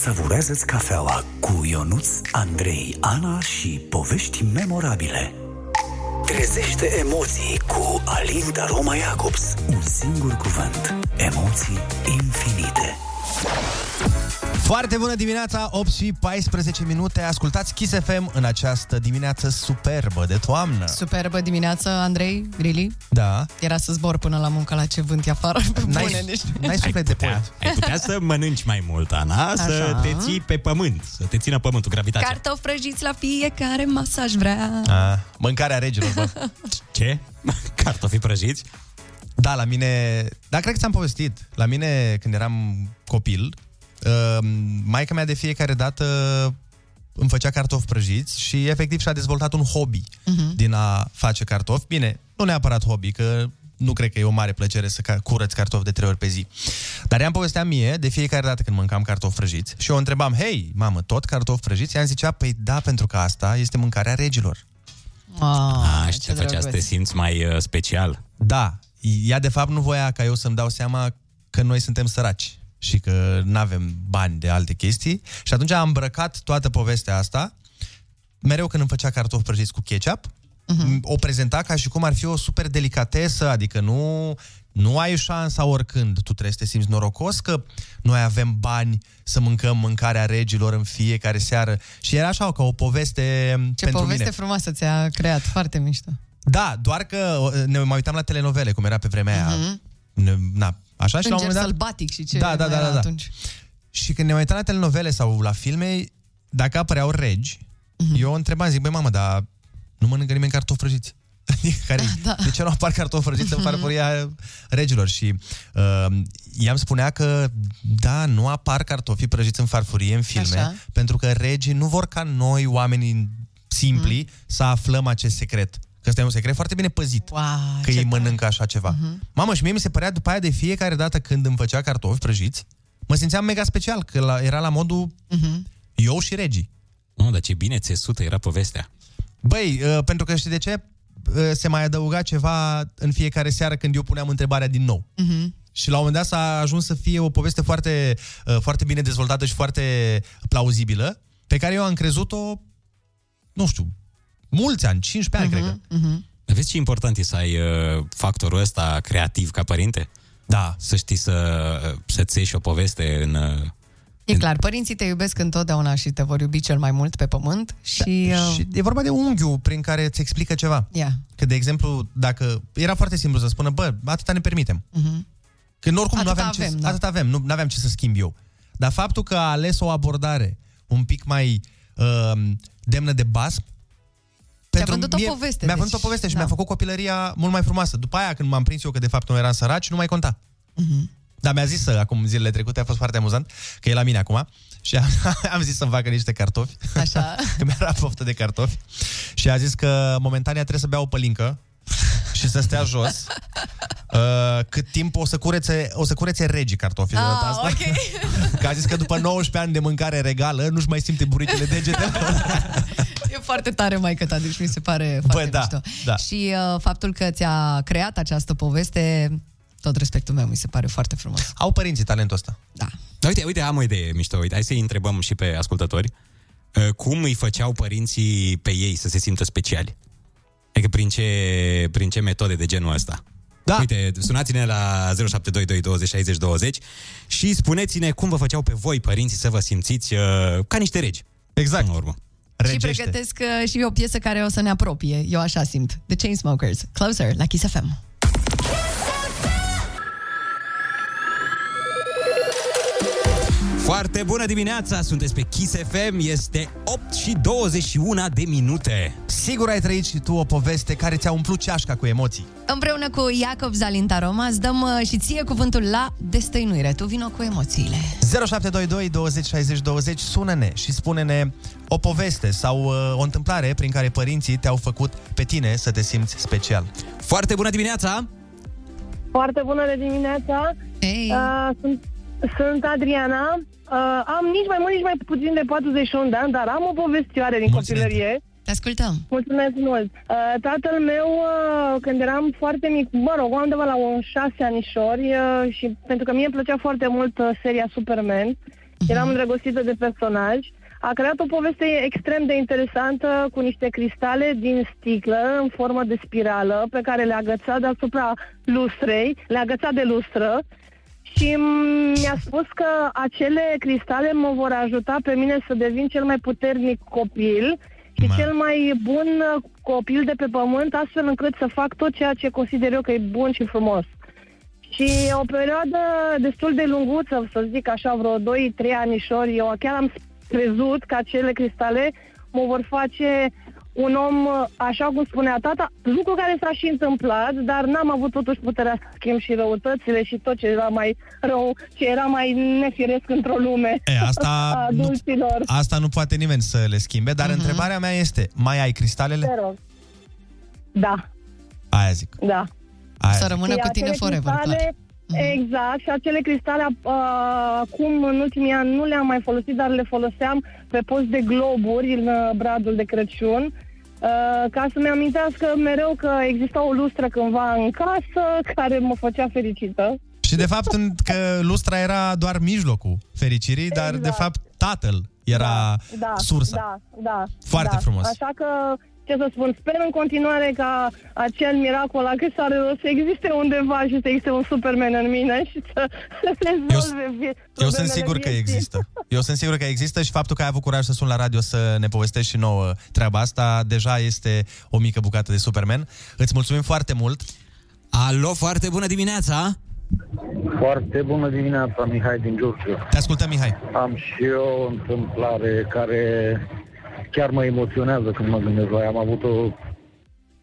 Savurează-ți cafeaua cu Ionuț, Andrei, Ana și povești memorabile. Trezește emoții cu Alin Daroma Jacobs. Un singur cuvânt. Emoții infinite. Foarte bună dimineața, 8 și 14 minute. Ascultați Kiss FM în această dimineață superbă de toamnă. Superbă dimineață, Andrei, really? Da. Era să zbor până la muncă la ce vânt e afară. N-ai, Bune, deci... n-ai suflet de poet. Ai putea să mănânci mai mult, Ana, să Așa. te ții pe pământ, să te țină pământul, gravitația. Cartofi prăjiți la fiecare masă aș vrea. A, mâncarea regilor, bă. Ce? Cartofi prăjiți? Da, la mine... Da, cred că ți-am povestit. La mine, când eram copil, uh, maica mea de fiecare dată îmi făcea cartofi prăjiți și efectiv și-a dezvoltat un hobby Mhm. din a face cartofi. Bine, nu neapărat hobby, că nu cred că e o mare plăcere să ca- curăți cartofi de trei ori pe zi. Dar ea îmi povestea mie de fiecare dată când mâncam cartofi prăjiți și eu o întrebam, hei, mamă, tot cartofi prăjiți? Ea îmi zicea, păi da, pentru că asta este mâncarea regilor. Ah, A, și te făcea să te simți mai uh, special. Da, ea de fapt nu voia ca eu să-mi dau seama că noi suntem săraci și că nu avem bani de alte chestii. Și atunci am îmbrăcat toată povestea asta. Mereu când îmi făcea cartofi prăjiți cu ketchup, uh-huh. o prezenta ca și cum ar fi o super delicatesă, adică nu, nu ai șansa oricând. Tu trebuie să te simți norocos că noi avem bani să mâncăm mâncarea regilor în fiecare seară. Și era așa ca o poveste Ce pentru poveste mine. frumoasă ți-a creat, foarte mișto. Da, doar că uh, ne mai uitam la telenovele, cum era pe vremea aia. Mhm. Ne, na, așa și la un Înger moment dat... sălbatic și ce Da, da, da, era da, da. atunci. Și când ne mai uitam la telenovele sau la filme, dacă apăreau regi, Mhm. eu o întrebam, zic, băi mamă, dar nu mănâncă nimeni cartofi prăjiți. Care, Da. De ce nu apar cartofi prăjiți în farfuria regilor? Și uh, ea îmi spunea că, da, nu apar cartofi prăjiți în farfurie, în filme, Așa. pentru că regii nu vor ca noi, oamenii simpli, Mhm. să aflăm acest secret. Că ăsta e un secret foarte bine păzit. Wow, că ei mănâncă așa ceva. Mhm. Mamă, și mie mi se părea după aia de fiecare dată când îmi făcea cartofi prăjiți, mă simțeam mega special, că la, era la modul Mhm. eu și regii. Nu, dar ce bine țesută era povestea. Băi, uh, pentru că știi de ce? Uh, se mai adăuga ceva în fiecare seară când eu puneam întrebarea din nou. Mhm. Și la un moment dat s-a ajuns să fie o poveste foarte, uh, foarte bine dezvoltată și foarte plauzibilă, pe care eu am crezut-o, nu știu, mulți ani, 15 ani, cred că. Mhm. Dar vezi ce important e să ai uh, factorul ăsta creativ ca părinte? Da. Să știi să, să-ți iei și o poveste în... Uh, E clar, părinții te iubesc întotdeauna și te vor iubi cel mai mult pe pământ și... Da, uh, și e vorba de unghiul prin care îți explică ceva. Ia. Că, de exemplu, dacă... Era foarte simplu să spună, bă, atâta ne permitem. Mhm. Când oricum nu Atât aveam avem, ce, da. atât avem, nu aveam ce să schimb eu. Dar faptul că a ales o abordare un pic mai uh, demnă de basm, vândut o poveste, Mi-a deci, vândut o poveste și da. mi-a făcut copilăria mult mai frumoasă. După aia, când m-am prins eu că de fapt nu eram săraci, nu mai conta. Mhm. Dar mi-a zis să, acum zilele trecute, a fost foarte amuzant, că e la mine acum și am, am zis să-mi facă niște cartofi. Așa. că mi-era poftă de cartofi. Și a zis că momentan ea trebuie să bea o pălincă și să stea jos uh, cât timp o să curețe, o să curețe regii cartofii de data Ah, asta. ok. Că a zis că după 19 ani de mâncare regală nu-și mai simte buricele degetelor. E foarte tare, mai ta, deci mi se pare Bă, foarte da, mișto. da. Și uh, faptul că ți-a creat această poveste, tot respectul meu, mi se pare foarte frumos. Au părinții talentul ăsta. Da. Dar uite, uite, am o idee mișto. Uite, hai să-i întrebăm și pe ascultători. Uh, Cum îi făceau părinții pe ei să se simtă speciali? Adică prin ce, prin ce metode de genul ăsta? Da. Uite, sunați-ne la 0722 20 60 20 și spuneți-ne cum vă făceau pe voi părinții să vă simțiți uh, ca niște regi. Exact. În urmă. Și pregătesc uh, și o piesă care o să ne apropie, eu așa simt. The Chainsmokers, Closer, la Kiss FM. Foarte bună dimineața, sunteți pe Kiss FM, este 8 și 21 de minute. Sigur ai trăit și tu o poveste care ți-a umplut ceașca cu emoții. Împreună cu Iacob Zalinta Roma îți dăm uh, și ție cuvântul la destăinuire. Tu vino cu emoțiile. 0722 20 60 20 sună-ne și spune-ne o poveste sau uh, o întâmplare prin care părinții te-au făcut pe tine să te simți special. Foarte bună dimineața! Foarte bună de dimineața! Hey. Uh, sunt, sunt Adriana. Uh, am nici mai mult, nici mai puțin de 41 de ani, dar am o povestioare din copilărie. Te ascultăm. Mulțumesc mult. Uh, tatăl meu, uh, când eram foarte mic, mă rog, undeva la un șase anișori uh, și pentru că mie îmi plăcea foarte mult uh, seria Superman, eram îndrăgostită de personaj, a creat o poveste extrem de interesantă cu niște cristale din sticlă în formă de spirală pe care le agăța deasupra lustrei, le agăța de lustră și mm, mi-a spus că acele cristale mă vor ajuta pe mine să devin cel mai puternic copil și cel mai bun uh, copil de pe pământ, astfel încât să fac tot ceea ce consider eu că e bun și frumos. Și o perioadă destul de lunguță, să zic așa, vreo 2-3 anișori, eu chiar am crezut că acele cristale mă vor face un om, uh, așa cum spunea tata, lucru care s-a și întâmplat, dar n-am avut totuși puterea să schimb și răutățile și tot ce era mai rău, ce era mai nefiresc într-o lume E, asta, a nu, adulților. asta nu poate nimeni să le schimbe, dar uh-huh. întrebarea mea este, mai ai cristalele? Te rog. Da, Aia zic. da. Aia Să zic. rămână Și cu tine acele forever, cristale, clar. Exact, și acele cristale uh, acum în ultimii ani nu le-am mai folosit, dar le foloseam pe post de globuri în uh, bradul de Crăciun. Uh, ca să-mi amintească mereu că exista o lustră cândva în casă care mă făcea fericită. Și de fapt în- că lustra era doar mijlocul fericirii, dar de Exact. fapt tatăl era da, sursa. Da, da. Foarte da. frumos. Așa că, ce să spun, sper în continuare ca acel miracol la Crisarelor să existe undeva și să existe un Superman în mine și să rezolve vie- Eu sunt problemele sigur că vieții. există. Eu sunt sigur că există și faptul că ai avut curaj să suni la radio să ne povestești și nouă treaba asta, deja este o mică bucată de Superman. Îți mulțumim foarte mult. Alo, foarte bună dimineața! Foarte bună dimineața, Mihai din Giurgiu. Te ascultăm, Mihai. Am și eu o întâmplare care chiar mă emoționează când mă gândesc la ea. Am avut o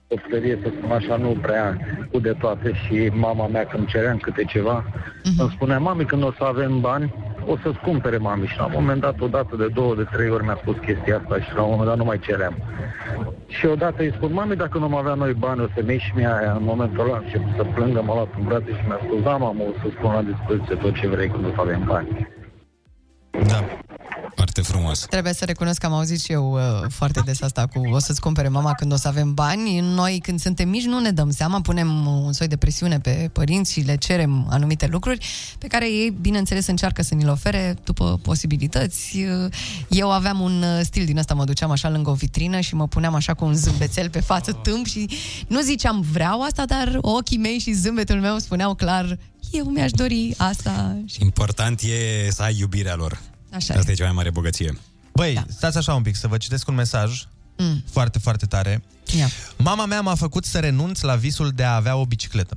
copilărie, să spun așa, nu prea cu de toate și mama mea când ceream câte ceva, îmi spunea, mami, când o să avem bani, o să-ți cumpere mami. Și la un moment dat, odată de două, de trei ori mi-a spus chestia asta și la un moment dat nu mai ceream. Și odată îi spun, mami, dacă nu am avea noi bani, o să ne și mie aia. În momentul ăla am început să plângă, m-a luat în brațe și mi-a spus, da, mamă, o să spun la dispoziție tot ce vrei când o să avem bani. Foarte frumos. Trebuie să recunosc că am auzit și eu uh, foarte des asta cu o să-ți cumpere mama când o să avem bani. Noi când suntem mici nu ne dăm seama, punem un soi de presiune pe părinți și le cerem anumite lucruri pe care ei, bineînțeles, încearcă să ni le ofere după posibilități. Uh, Eu aveam un uh, stil din ăsta, mă duceam așa lângă o vitrină și mă puneam așa cu un zâmbețel pe față tâmp și nu ziceam vreau asta, dar ochii mei și zâmbetul meu spuneau clar eu mi-aș dori asta. Important e să ai iubirea lor. Așa Asta e cea mai mare bogăție. Băi, da. stați așa un pic, să vă citesc un mesaj Mm. foarte, foarte tare. Ia. Mama mea m-a făcut să renunț la visul de a avea o bicicletă.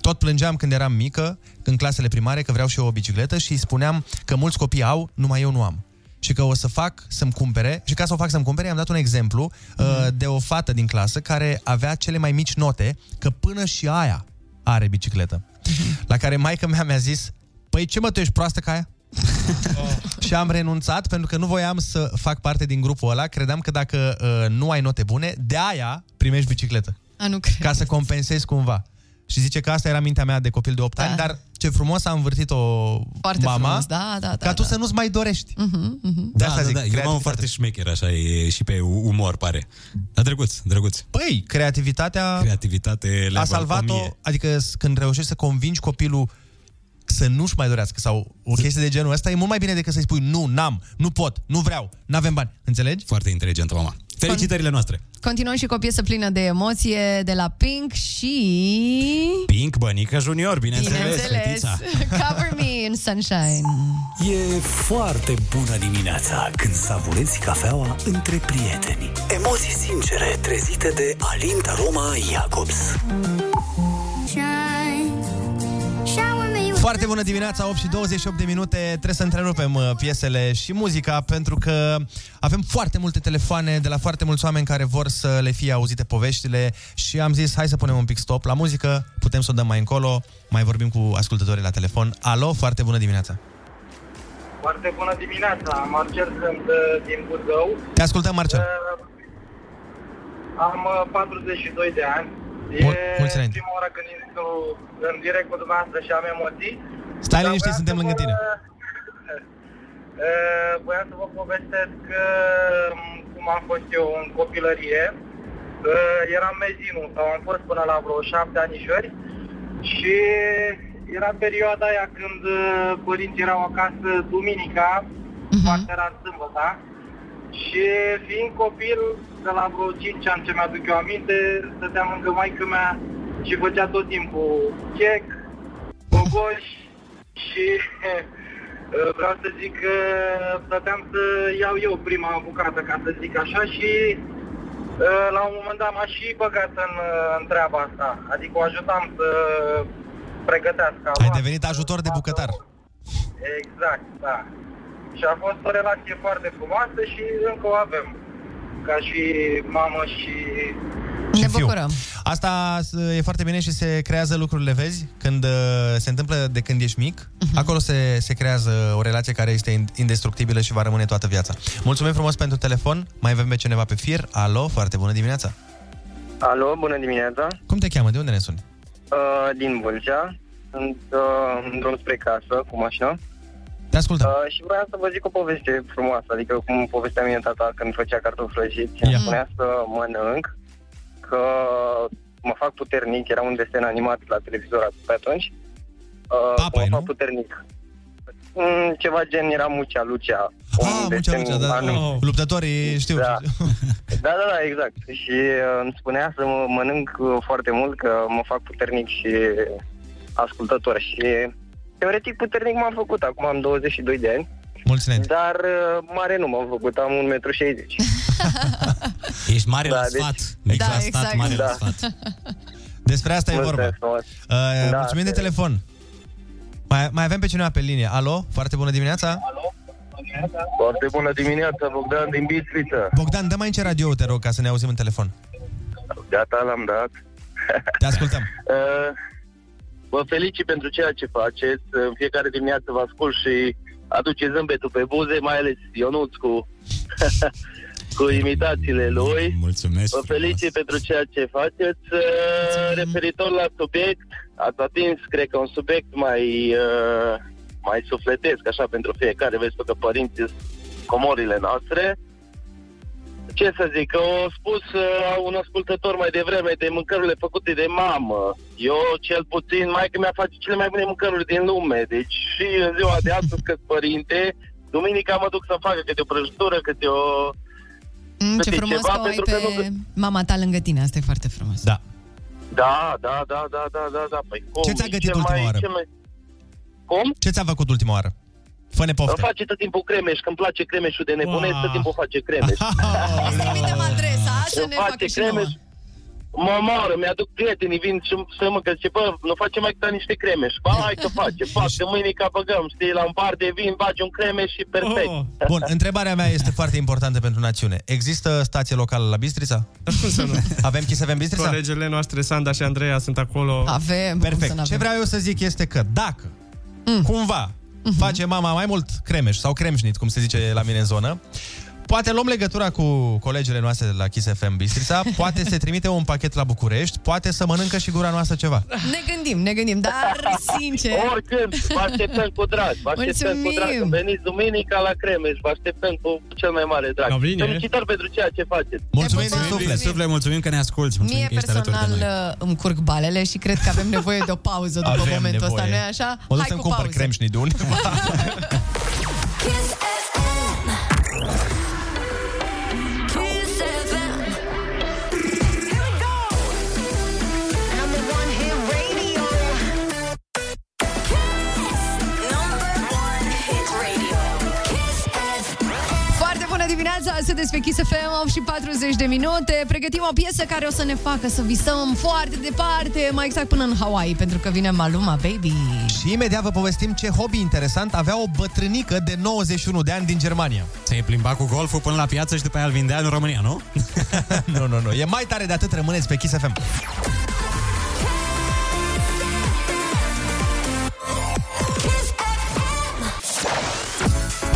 Tot plângeam când eram mică, în clasele primare, că vreau și eu o bicicletă și îi spuneam că mulți copii au, numai eu nu am. Și că o să fac să-mi cumpere, și ca să o fac să-mi cumpere, i-am dat un exemplu uh, de o fată din clasă care avea cele mai mici note, că până și aia are bicicletă. La care maica mea mi-a zis, păi ce mă, tu ești proastă ca aia? și am renunțat pentru că nu voiam să fac parte din grupul ăla. Credeam că dacă uh, nu ai note bune, de aia primești bicicletă. A, nu cred. Ca să compensezi cumva. Și zice că asta era mintea mea de copil de 8 da. ani, dar ce frumos a învârtit-o Foarte mama, frumos, da, da, da. ca tu da. să nu-ți mai dorești. Mhm, mhm. De Da, asta da, zic, da. Eu m-am creativitate. foarte șmecher, așa, e și pe umor, pare. Dar drăguț, drăguț. Păi, creativitatea Creativitate level a salvat-o, 1000. adică s- când reușești să convingi copilul să nu-și mai dorească sau o chestie de genul ăsta, e mult mai bine decât să-i spui nu, n-am, nu pot, nu vreau, n-avem bani. Înțelegi? Foarte inteligentă, mama. Felicitările noastre. Continuăm și cu o piesă plină de emoție de la Pink și... Pink, Bănică Junior, bineînțeles, Bineînțeles, fetița. Cover Me in Sunshine. E foarte bună dimineața când savurezi cafeaua între prieteni. Emoții sincere trezite de Alinda Roma Jacobs. Foarte bună dimineața, 8 și 28 de minute. Trebuie să întrerupem uh, piesele și muzica pentru că avem foarte multe telefoane de la foarte mulți oameni care vor să le fie auzite poveștile și am zis hai să punem un pic stop la muzică, putem să o dăm mai încolo, mai vorbim cu ascultătorii la telefon. Alo, foarte bună dimineața. Foarte bună dimineața, Marcel sunt uh, din Buzău. Te ascultăm, Marcel. Uh, Am uh, 42 de ani. Mul- e mulți înainte. prima oară când intru în direct cu dumneavoastră și am emoții. Stai Dar liniștit, voiam suntem să lângă vă- tine. Uh, Voiam să vă povestesc uh, cum am fost eu în copilărie. Uh, Eram mezinul sau am fost până la vreo șapte anișori și era perioada aia când uh, părinții erau acasă duminica, foarte rar sâmbătă, și fiind copil, de la vreo 5 ani ce mi-aduc eu aminte, stăteam lângă maică mea și făcea tot timpul chec, gogoși și uh, vreau să zic că stăteam să iau eu prima bucată, ca să zic așa, și uh, la un moment dat m-a și băgat în, uh, în treaba asta. Adică o ajutam să pregătească. Ai devenit ajutor de bucătar. Exact, da. Și a fost o relație foarte frumoasă și încă o avem. Ca și mamă și... Ne bucurăm. Asta s- e foarte bine și se creează lucrurile, vezi? Când uh, se întâmplă de când ești mic, Mhm. acolo se, se creează o relație care este in- indestructibilă și va rămâne toată viața. Mulțumim frumos pentru telefon. Mai avem pe cineva pe fir. Alo, foarte bună dimineața. Alo, bună dimineața. Cum te cheamă? De unde ne suni? Uh, din Vâlcea. Sunt uh, în drum spre casă cu mașina. Te ascultăm. Uh, și vreau să vă zic o poveste frumoasă, adică cum povestea mine tata când făcea cartofi prăjiți. Îmi spunea să mănânc, că mă fac puternic, era un desen animat la televizor pe atunci. Uh, Papa, mă fac puternic. Mm, ceva gen era Mucea Lucea. Un Ah, Mucea Lucea, da. anum- Luptătorii, știu. Da. Da, da, da, exact. Și uh, îmi spunea să mă mănânc uh, foarte mult, că mă fac puternic și ascultător. Și teoretic puternic m-am făcut, acum am 22 de ani. Mulți înainte. Dar uh, mare nu m-am făcut, am 1,60 m. Ești mare Da, la deci- sfat. Mic Da, la stat, exact. mare la Da. sfat. Despre asta e vorba. Mulțumesc frumos. Uh, Da, mulțumim de asta e. telefon. Mai, mai avem pe cineva pe linie. Alo, foarte bună dimineața. Foarte bună dimineața, Bogdan din Bistrița. Bogdan, dă mai încet radio te rog, ca să ne auzim în telefon. Gata, l-am dat. Te ascultăm. Uh, vă felicit pentru ceea ce faceți. În fiecare dimineață vă ascult și aduce zâmbetul pe buze, mai ales Ionuț cu, cu imitațiile lui. Mulțumesc. Vă felicit pentru ceea ce faceți. Uh, referitor la subiect, ați atins, cred că, un subiect mai, uh, mai sufletesc, așa, pentru fiecare. Vezi tu că părinții sunt comorile noastre. Ce să zic, au spus uh, un ascultător mai devreme de mâncărurile făcute de mamă. Eu, cel puțin, mai că mi-a face cele mai bune mâncăruri din lume. Deci și în ziua de astăzi, că părinte, duminica mă duc să facă câte o prăjitură, câte o... Mm, ce câte frumos ceva, că o ai pentru pe că nu... mama ta lângă tine, asta e foarte frumos. Da. Da, da, da, da, da, da, da. Păi cum? Ce ți-a E gătit cel ultima mai, oară? Cel mai... Cum? Ce ți-a făcut ultima oară? Fă-ne Îmi pofte. face tot timpul cremeș, că îmi place cremeșul de nebunesc, tot timpul face cremeș. Trimitem adresa să Îmi ne face facă și cremeș. nouă. Mă omoară, mi-aduc prietenii, vin și să mă că zice, bă, nu face mai câte niște cremeș. Ba, hai că face, fac, de mâinica băgăm, știi, la un par de vin, faci un cremeș și perfect. Oh. Bun, întrebarea mea este foarte importantă pentru națiune. Există stație locală la Bistrița? Cum să nu? Avem Kiss FM Bistrița? Colegele noastre, Sanda și Andreea, sunt acolo. Avem, Perfect. Ce vreau eu să zic este că dacă mm. cumva face mama mai mult cremeș sau cremșnit, cum se zice la mine în zonă, Poate luăm legătura cu colegele noastre de la Kiss FM Bistrița, poate se trimite un pachet la București, poate să mănâncă și gura noastră ceva. Ne gândim, ne gândim, dar sincer... Oricând, vă așteptăm cu drag, vă așteptăm cu drag. Mulțumim. Când veniți duminica la cremeș, vă așteptăm cu cel mai mare drag. Da, bine. Felicitări pentru ceea ce faceți. Mulțumim din suflet. suflet, mulțumim că ne asculti. Mulțumim Mie că ești alături de personal noi. uh, îmi curg balele și cred că avem nevoie de o pauză după Avem momentul ăsta, nevoie. nu așa? Mă duc Hai să-mi cu cumpăr pauză. cremșnit dimineața, sunteți pe Kiss FM, 8 și 40 de minute. Pregătim o piesă care o să ne facă să visăm foarte departe, mai exact până în Hawaii, pentru că vine Maluma, baby. și imediat vă povestim ce hobby interesant avea o bătrânică de 91 de ani din Germania. Se plimba cu golful până la piață și după aia îl vindea în România, nu? nu, nu, nu. E mai tare de atât, rămâneți pe Kiss FM.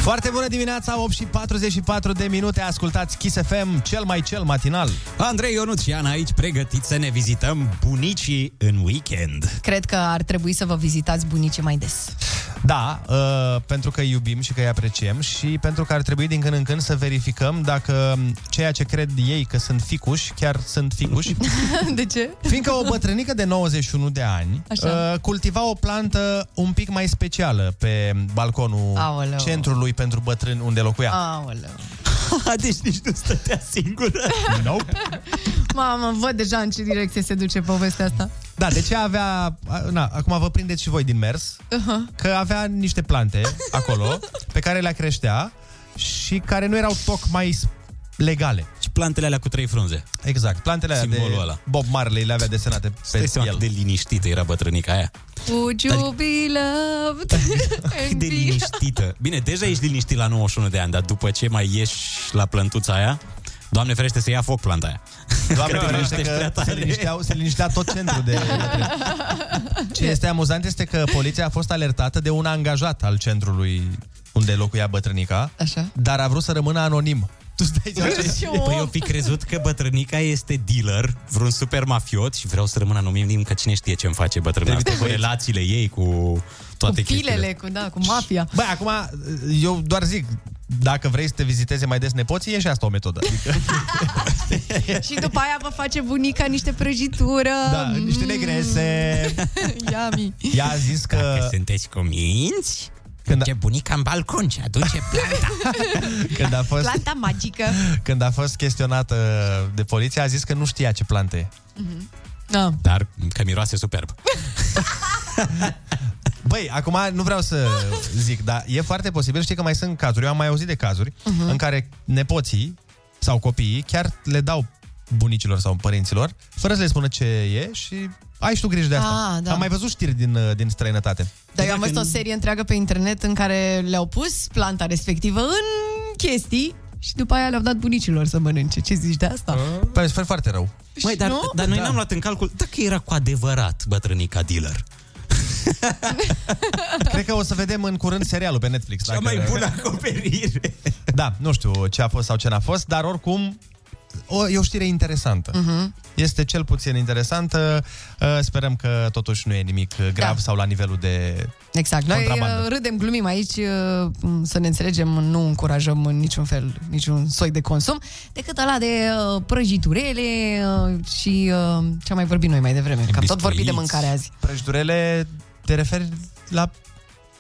Foarte bună dimineața, 8 și 44 de minute, ascultați Kiss FM, cel mai cel matinal. Andrei Ionuț și Ana aici pregătiți să ne vizităm bunicii în weekend. Cred că ar trebui să vă vizitați bunicii mai des. Da, uh, pentru că îi iubim și că îi apreciem și pentru că ar trebui din când în când să verificăm dacă ceea ce cred ei că sunt ficuși, chiar sunt ficuși. de ce? Fiindcă o bătrânică de 91 de ani Așa. uh, cultiva o plantă un pic mai specială pe balconul Aoleu. centrului pentru bătrâni unde locuia. Aoleu. deci nici nu stătea singură. Nope. Mamă, văd deja în ce direcție se duce povestea asta. Da, de ce avea... a, Na, acum vă prindeți și voi din mers, Uh-huh. că avea niște plante acolo pe care le creștea și care nu erau tocmai s- legale. Și plantele alea cu trei frunze. Exact, plantele alea de Simbolul ăla. Bob Marley le avea desenate Stai pe seama el. cât de liniștită era bătrânica aia. Would you be loved? Cât de liniștită. Bine, deja ești liniștit la 91 de ani, dar după ce mai ieși la plântuța aia, Doamne ferește să ia foc planta aia. Doamne Că te ferește liniștești prea că tare. se linișteau, se liniștea tot centrul de... Ce este amuzant este că poliția a fost alertată de un angajat al centrului unde locuia bătrânica, Așa. dar a vrut să rămână anonim. Tu stai seama ce... Păi eu fi crezut că bătrânica este dealer, vreun super mafiot și vreau să rămân anonim, că cine știe ce-mi face bătrâna asta, cu relațiile ei, cu toate Cu pilele, cu, da, cu mafia. Băi, acum, eu doar zic, dacă vrei să te viziteze mai des nepoții, e și asta o metodă. Adică, Și după aia vă face bunica niște prăjitură. da, niște negrese. Yummy. Ea a zis că... Dacă sunteți cuminți, când ce bunica în balcon și aduce planta. Când a fost... Planta magică. Când a fost chestionată de poliție, a zis că nu știa ce plante e. Da. Dar că miroase superb. Băi, acum nu vreau să zic, dar e foarte posibil, știi că mai sunt cazuri, eu am mai auzit de cazuri Mhm. în care nepoții sau copiii chiar le dau bunicilor sau părinților, fără să le spună ce e și ai și tu grijă de asta. Ah, da. Am mai văzut știri din, uh, din străinătate. Dar eu am văzut o serie întreagă pe internet în care le-au pus planta respectivă în chestii și după aia le-au dat bunicilor să mănânce. Ce zici de asta? Păi sper foarte rău. Măi, dar, Nu? dar noi Da. n-am luat în calcul dacă era cu adevărat bătrânica dealer. Cred că o să vedem în curând serialul pe Netflix. Cea mai bună acoperire. Da, nu știu ce a fost sau ce n-a fost, dar oricum o, e o știre interesantă. Mhm. Este cel puțin interesantă. Uh, Sperăm că totuși nu e nimic uh, grav Da. sau la nivelul de Exact. Noi contrabandă. uh, râdem, glumim aici, uh, să ne înțelegem, nu încurajăm în niciun fel, niciun soi de consum, decât ăla de uh, prăjiturele uh, și uh, ce am mai vorbit noi mai devreme, că am tot vorbit de mâncare azi. Prăjiturele, te referi la...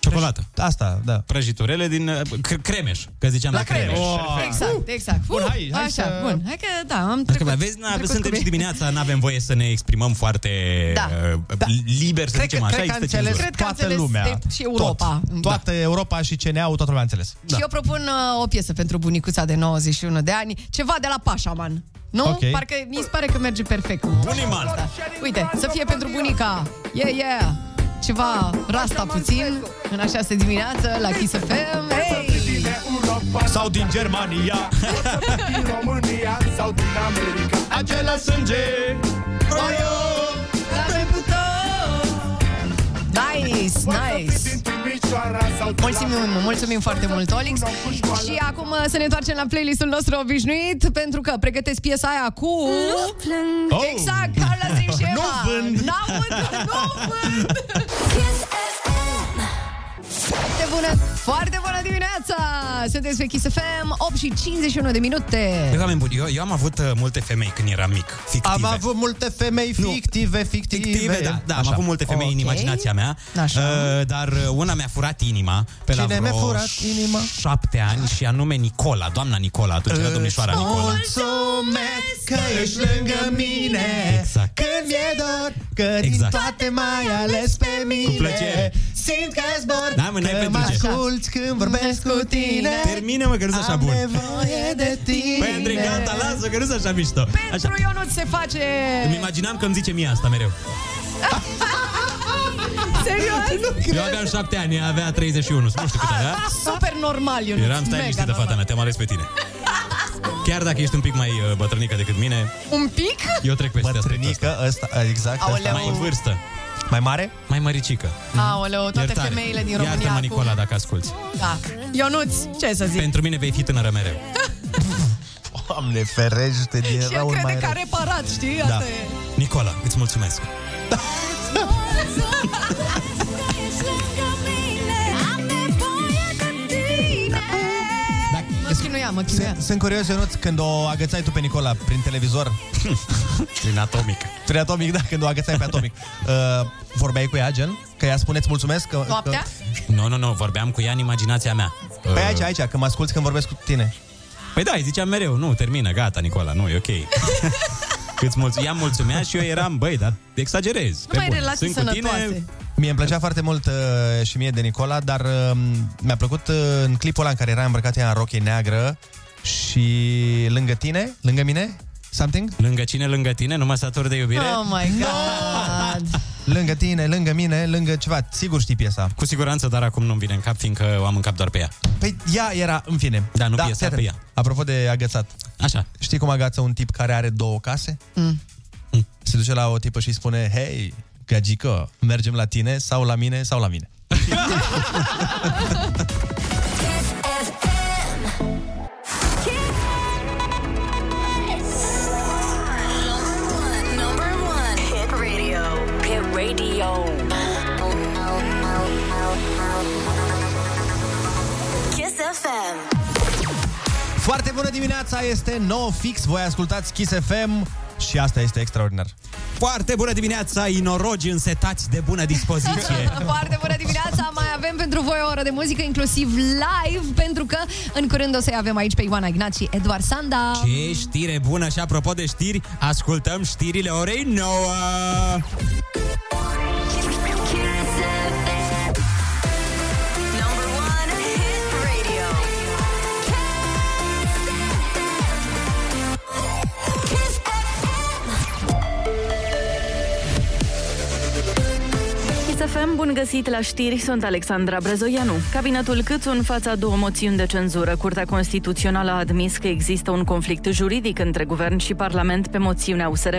Ciocolată. Asta, da. Prăjiturele din uh, cre- cremeș, că ziceam La de cremeș. cremeș. Exact, exact. Bun, Uh, hai- hai Așa, să- bun. Hai că, da, am Adică, trecut. mai vezi, na, trecut suntem cu și bine. dimineața, nu avem voie să ne exprimăm foarte Da. uh, liber, să Cred zicem că, așa. cred că a există înțeles cenzură. Cred că a toată înțeles lumea. de- și Europa. Tot. Toată Europa și CNA-ul, toată lumea a înțeles. Și eu propun uh, o piesă pentru bunicuța de 91 de ani, ceva de la Pașaman. Nu? Ok. Parcă mi se pare că merge perfect. cu Buniman. asta. Uite, să fie pentru bunica. Yeah, yeah. Ceva rasta puțin în această dimineață la Kiss FM. Hey! Sau din Germania. din România sau din America Același sânge. Oio, l-avem cu tot. Nice, nice. Mulțumim, mulțumim foarte mult, Olix. Și acum uh, să ne întoarcem la playlistul nostru obișnuit, pentru că pregătesc piesa aia cu... Oh. Exact, Carla Zrimșeva. Nu vând. N-aud, nu vând. Foarte bună, foarte bună dimineața! Sunteți pe Kiss FM, 8 și 51 de minute. Băi, oameni buni, eu, eu am avut uh, multe femei când eram mic, fictive. Am avut multe femei fictive, fictive. Fictive, da, da am Așa. avut multe femei Ok. în imaginația mea, Așa. Uh, dar uh, una mi-a furat inima pe la Cine mi-a vreo furat inima? șapte ani și anume Nicola, doamna Nicola, atunci era domnișoara Nicola. Mulțumesc că ești lângă mine Exact. Când mi-e dor Că din Exact. toate mai ales pe mine plăcere. Simt că zbor Da, mă, n-ai Că pentru mă ce. asculti când vorbesc cu tine Termină mă că nu așa Am bun. nevoie de tine Păi Andrei, gata, lasă că nu așa mișto. Așa. Pentru Ionut se face... Îmi imaginam că îmi zice mie asta mereu. Serios? Eu aveam șapte ani, ea avea 31, nu știu cât avea. Super normal, Ionut. Eram stai Mega liniștită, normal. fata mea, te-am ales pe tine. Chiar dacă ești un pic mai uh, bătrânică decât mine, Un pic? eu trec peste aspectul Bătrânică, ăsta, exact Aoleu. ăsta. Mai în vârstă, Mai mare? mai măricică. Aoleu, toate Iertare. femeile din România Iartă-mă, acum. Nicola, dacă asculti. Da. Ionuț, ce să zic? Pentru mine vei fi tânără mereu. Doamne, ferește din Și el răul mai crede că rău. a reparat, știi? Da. Asta e. Nicola, îți mulțumesc. Mă chinuia, mă chinuia. Sunt, sunt curios, Ionuț, când o agățai tu pe Nicola prin televizor Prin atomic. Prin atomic, da, când o agățai pe atomic uh, Vorbeai cu ea, gen? Că ea spuneți mulțumesc că, Noaptea? că... Nu, nu, nu, vorbeam cu ea în imaginația mea. Păi Uh, aici, aici, că mă asculti când vorbesc cu tine Păi da, îi ziceam mereu, nu, termină, gata, Nicola, nu, e ok. Îți mulț- ea mulțumea și eu eram, băi, dar exagerez. pe Numai bune. relații Sunt cu tine, sănătoase. Mie îmi plăcea foarte mult uh, și mie de Nicola, dar uh, mi-a plăcut uh, în clipul ăla în care era îmbrăcat ea în rochie neagră și lângă tine, lângă mine, something? Lângă cine, lângă tine, nu mă satur de iubire? Oh my god. Lângă tine, lângă mine, lângă ceva. Sigur știi piesa. Cu siguranță, dar acum nu-mi vine în cap, fiindcă o am în cap doar pe ea. Păi ea era, în fine. Da, nu da, piesa, fii atent. pe ea. Apropo de agățat. Așa. Știi cum agață un tip care are două case? Mm. Se duce la o tipă și îi spune, hei, gagică, mergem la tine sau la mine sau la mine. radio. Kiss FM. Foarte bună dimineața, este 9 fix, voi ascultați Kiss FM și asta este extraordinar. Foarte bună dimineața, inorogi însetați de bună dispoziție. Foarte bună dimineața! Mai avem pentru voi o oră de muzică, inclusiv live, pentru că în curând o să-i avem aici pe Ioana Ignat și Eduard Sanda. Ce știre bună și apropo de știri, ascultăm știrile orei 9. Kiss FM. FM, bun găsit la știri, sunt Alexandra Brezoianu. Cabinetul Câțu în fața două moțiuni de cenzură. Curtea Constituțională a admis că există un conflict juridic între guvern și parlament pe moțiunea USR+.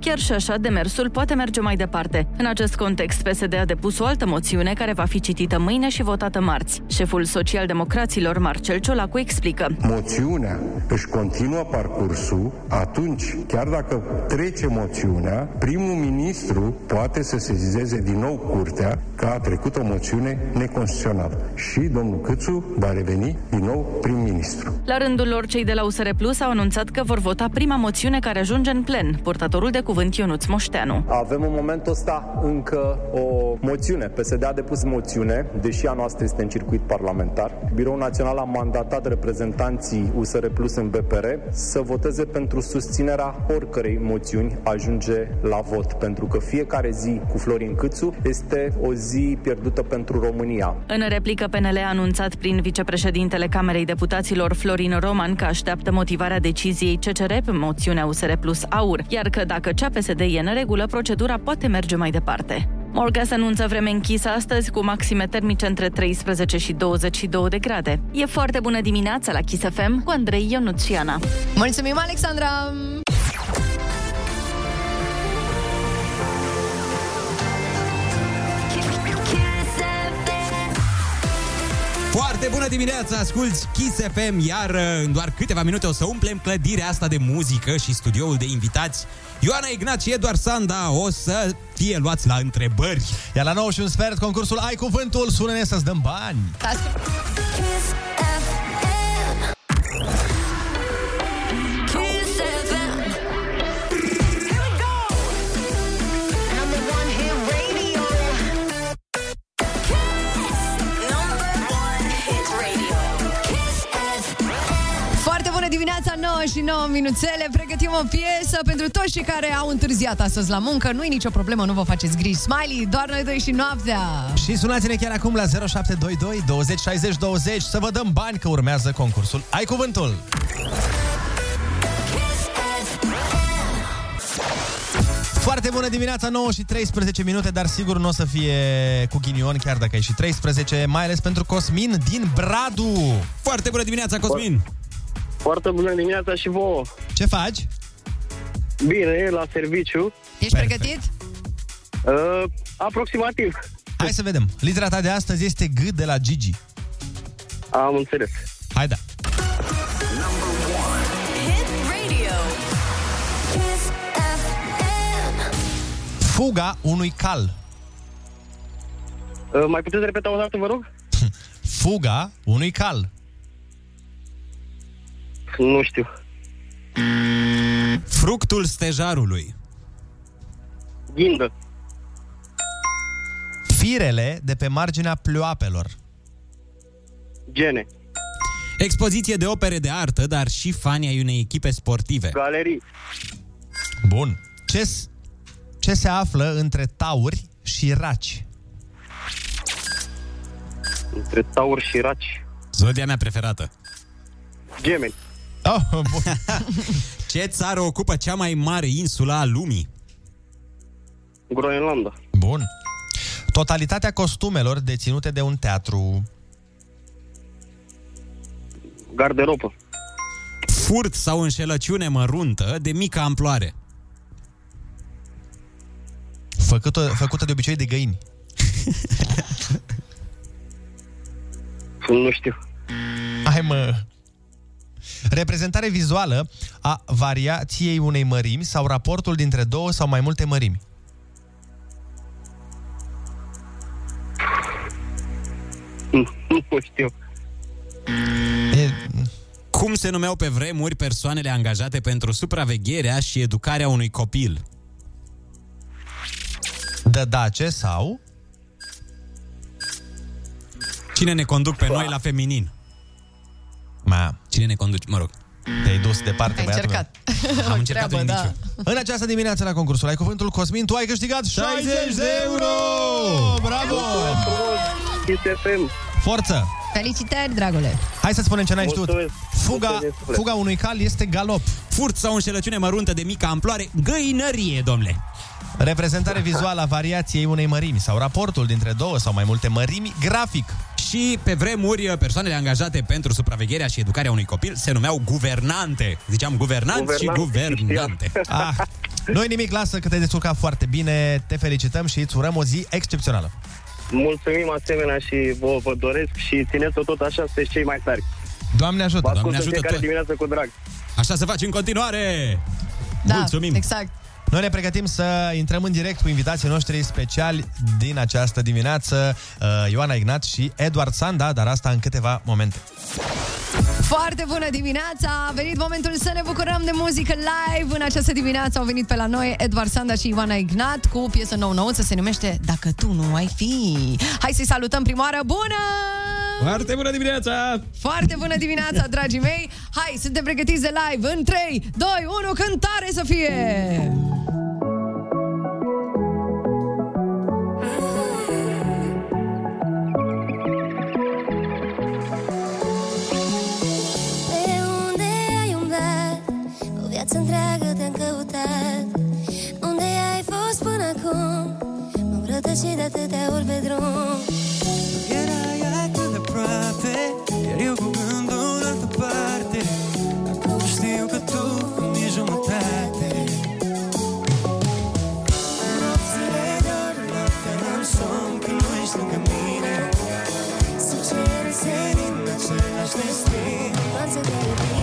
Chiar și așa, demersul poate merge mai departe. În acest context, PSD a depus o altă moțiune care va fi citită mâine și votată marți. Șeful social-democraților, Marcel Ciolacu, explică. Moțiunea își continuă parcursul, atunci, chiar dacă trece moțiunea, primul ministru poate să sezizeze din nou curtea că a trecut o moțiune neconstituțională. Și domnul Câțu va reveni din nou prim-ministru. La rândul lor, cei de la USR Plus au anunțat că vor vota prima moțiune care ajunge în plen. Purtătorul de cuvânt Ionuț Moșteanu. Avem în momentul ăsta încă o moțiune. PSD a depus moțiune, deși a noastră este în circuit parlamentar. Biroul Național a mandatat reprezentanții USR Plus în BPR să voteze pentru susținerea oricărei moțiuni ajunge la vot, pentru că fiecare zi cu Florin Câțu este o zi pierdută pentru România. În replică, PNL a anunțat prin vicepreședintele Camerei Deputaților Florin Roman că așteaptă motivarea deciziei CCR pe moțiunea USR Plus Aur, iar că dacă cea PSD e în regulă, procedura poate merge mai departe. Morgas anunță vreme închisă astăzi cu maxime termice între 13 și 22 de grade. E foarte bună dimineața la Kiss FM cu Andrei Ionuțiana. Mulțumim, Alexandra! Foarte bună dimineața, asculti Kiss FM, iar uh, în doar câteva minute o să umplem clădirea asta de muzică și studioul de invitați. Ioana Ignat și Eduard Sanda o să fie luați la întrebări. Iar la 9 și un sfert, concursul Ai Cuvântul, sună-ne să-ți dăm bani. Kiss și 9 minuțele. Pregătim o piesă pentru toți cei care au întârziat astăzi la muncă. Nu-i nicio problemă, nu vă faceți griji. Smiley, doar noi doi și noaptea. Și sunați-ne chiar acum la 0722 20 60 20 să vă dăm bani că urmează concursul Ai Cuvântul. Foarte bună dimineața, 9 și 13 minute, dar sigur nu o să fie cu ghinion, chiar dacă e și 13, mai ales pentru Cosmin din Bradu. Foarte bună dimineața, Cosmin! Foarte bună dimineața și vouă! Ce faci? Bine, la serviciu. Ești pregătit? Uh, aproximativ. Hai să vedem. Litera ta de astăzi este G de la Gigi. Am înțeles. Hai da. Hit radio. Kiss FM. Fuga unui cal. Uh, mai puteți repeta o dată, vă rog? Fuga unui cal. Nu știu. Fructul stejarului. Ghindă. Firele de pe marginea ploapelor. Gene. Expoziție de opere de artă, dar și fani ai unei echipe sportive. Galerii. Bun. Ce, s- ce se află între tauri și raci? Între taur și raci. Zodia mea preferată. Gemeni. Oh, bun. Ce țară ocupă cea mai mare insulă a lumii? Groenlanda. Bun. Totalitatea costumelor deținute de un teatru. Garderobă. Furt sau înșelăciune măruntă de mică amploare. Făcută, făcută de obicei de găini. Nu știu. Hai mă. Reprezentare vizuală a variației unei mărimi sau raportul dintre două sau mai multe mărimi. Nu știu. Cum se numeau pe vremuri persoanele angajate pentru supravegherea și educarea unui copil? Dădace sau... Cine ne conduc pe noi la feminin? Ma. Cine ne conduce? Mă rog. Te-ai dus departe, Ai băiatul încercat. meu. Am încercat un da. indiciu. În această dimineață la concursul Ai Cuvântul Cosmin, tu ai câștigat 60 de euro! Bravo! FM. Forță! Felicitări, dragule! Hai să spunem ce n-ai știut. Mulțumesc. Fuga, Mulțumesc, suflet. fuga unui cal este galop. Furt sau înșelăciune măruntă de mică amploare? Găinărie, domnule! Reprezentare vizuală a variației unei mărimi sau raportul dintre două sau mai multe mărimi grafic. Și pe vremuri, persoanele angajate pentru supravegherea și educarea unui copil se numeau guvernante. Ziceam guvernanți și Guvernante, guvernante. Ah, nu nimic, lasă că te-ai descurcat foarte bine, te felicităm și îți urăm o zi excepțională. Mulțumim asemenea și vă, vă doresc și țineți-o tot așa, sunteți cei mai tari. Doamne ajută! Vă ascult Doamne în ajută fiecare tot. dimineață cu drag. Așa se face în continuare! Da, Mulțumim! exact. Noi ne pregătim să intrăm în direct cu invitații noștri speciali din această dimineață, uh, Ioana Ignat și Eduard Sanda, dar asta în câteva momente. Foarte bună dimineața! A venit momentul să ne bucurăm de muzică live. În această dimineață au venit pe la noi Edward Sanda și Ioana Ignat cu piesă nou nouță, se numește Dacă tu nu ai fi. Hai să-i salutăm prima oară. Bună! Foarte bună dimineața! Foarte bună dimineața, dragii mei! Hai, suntem pregătiți de live în 3, 2, 1, cântare să fie! M-am rătăcit de atâtea ori pe drum. Erai atât de aproape Iar eu cu gândul în altă parte Acum știu că tu îmi e jumătate. Nopțile dor, noaptea n-am somn Când nu ești lângă mine. Sub cerul senin Același destin. Nuanțe de iubire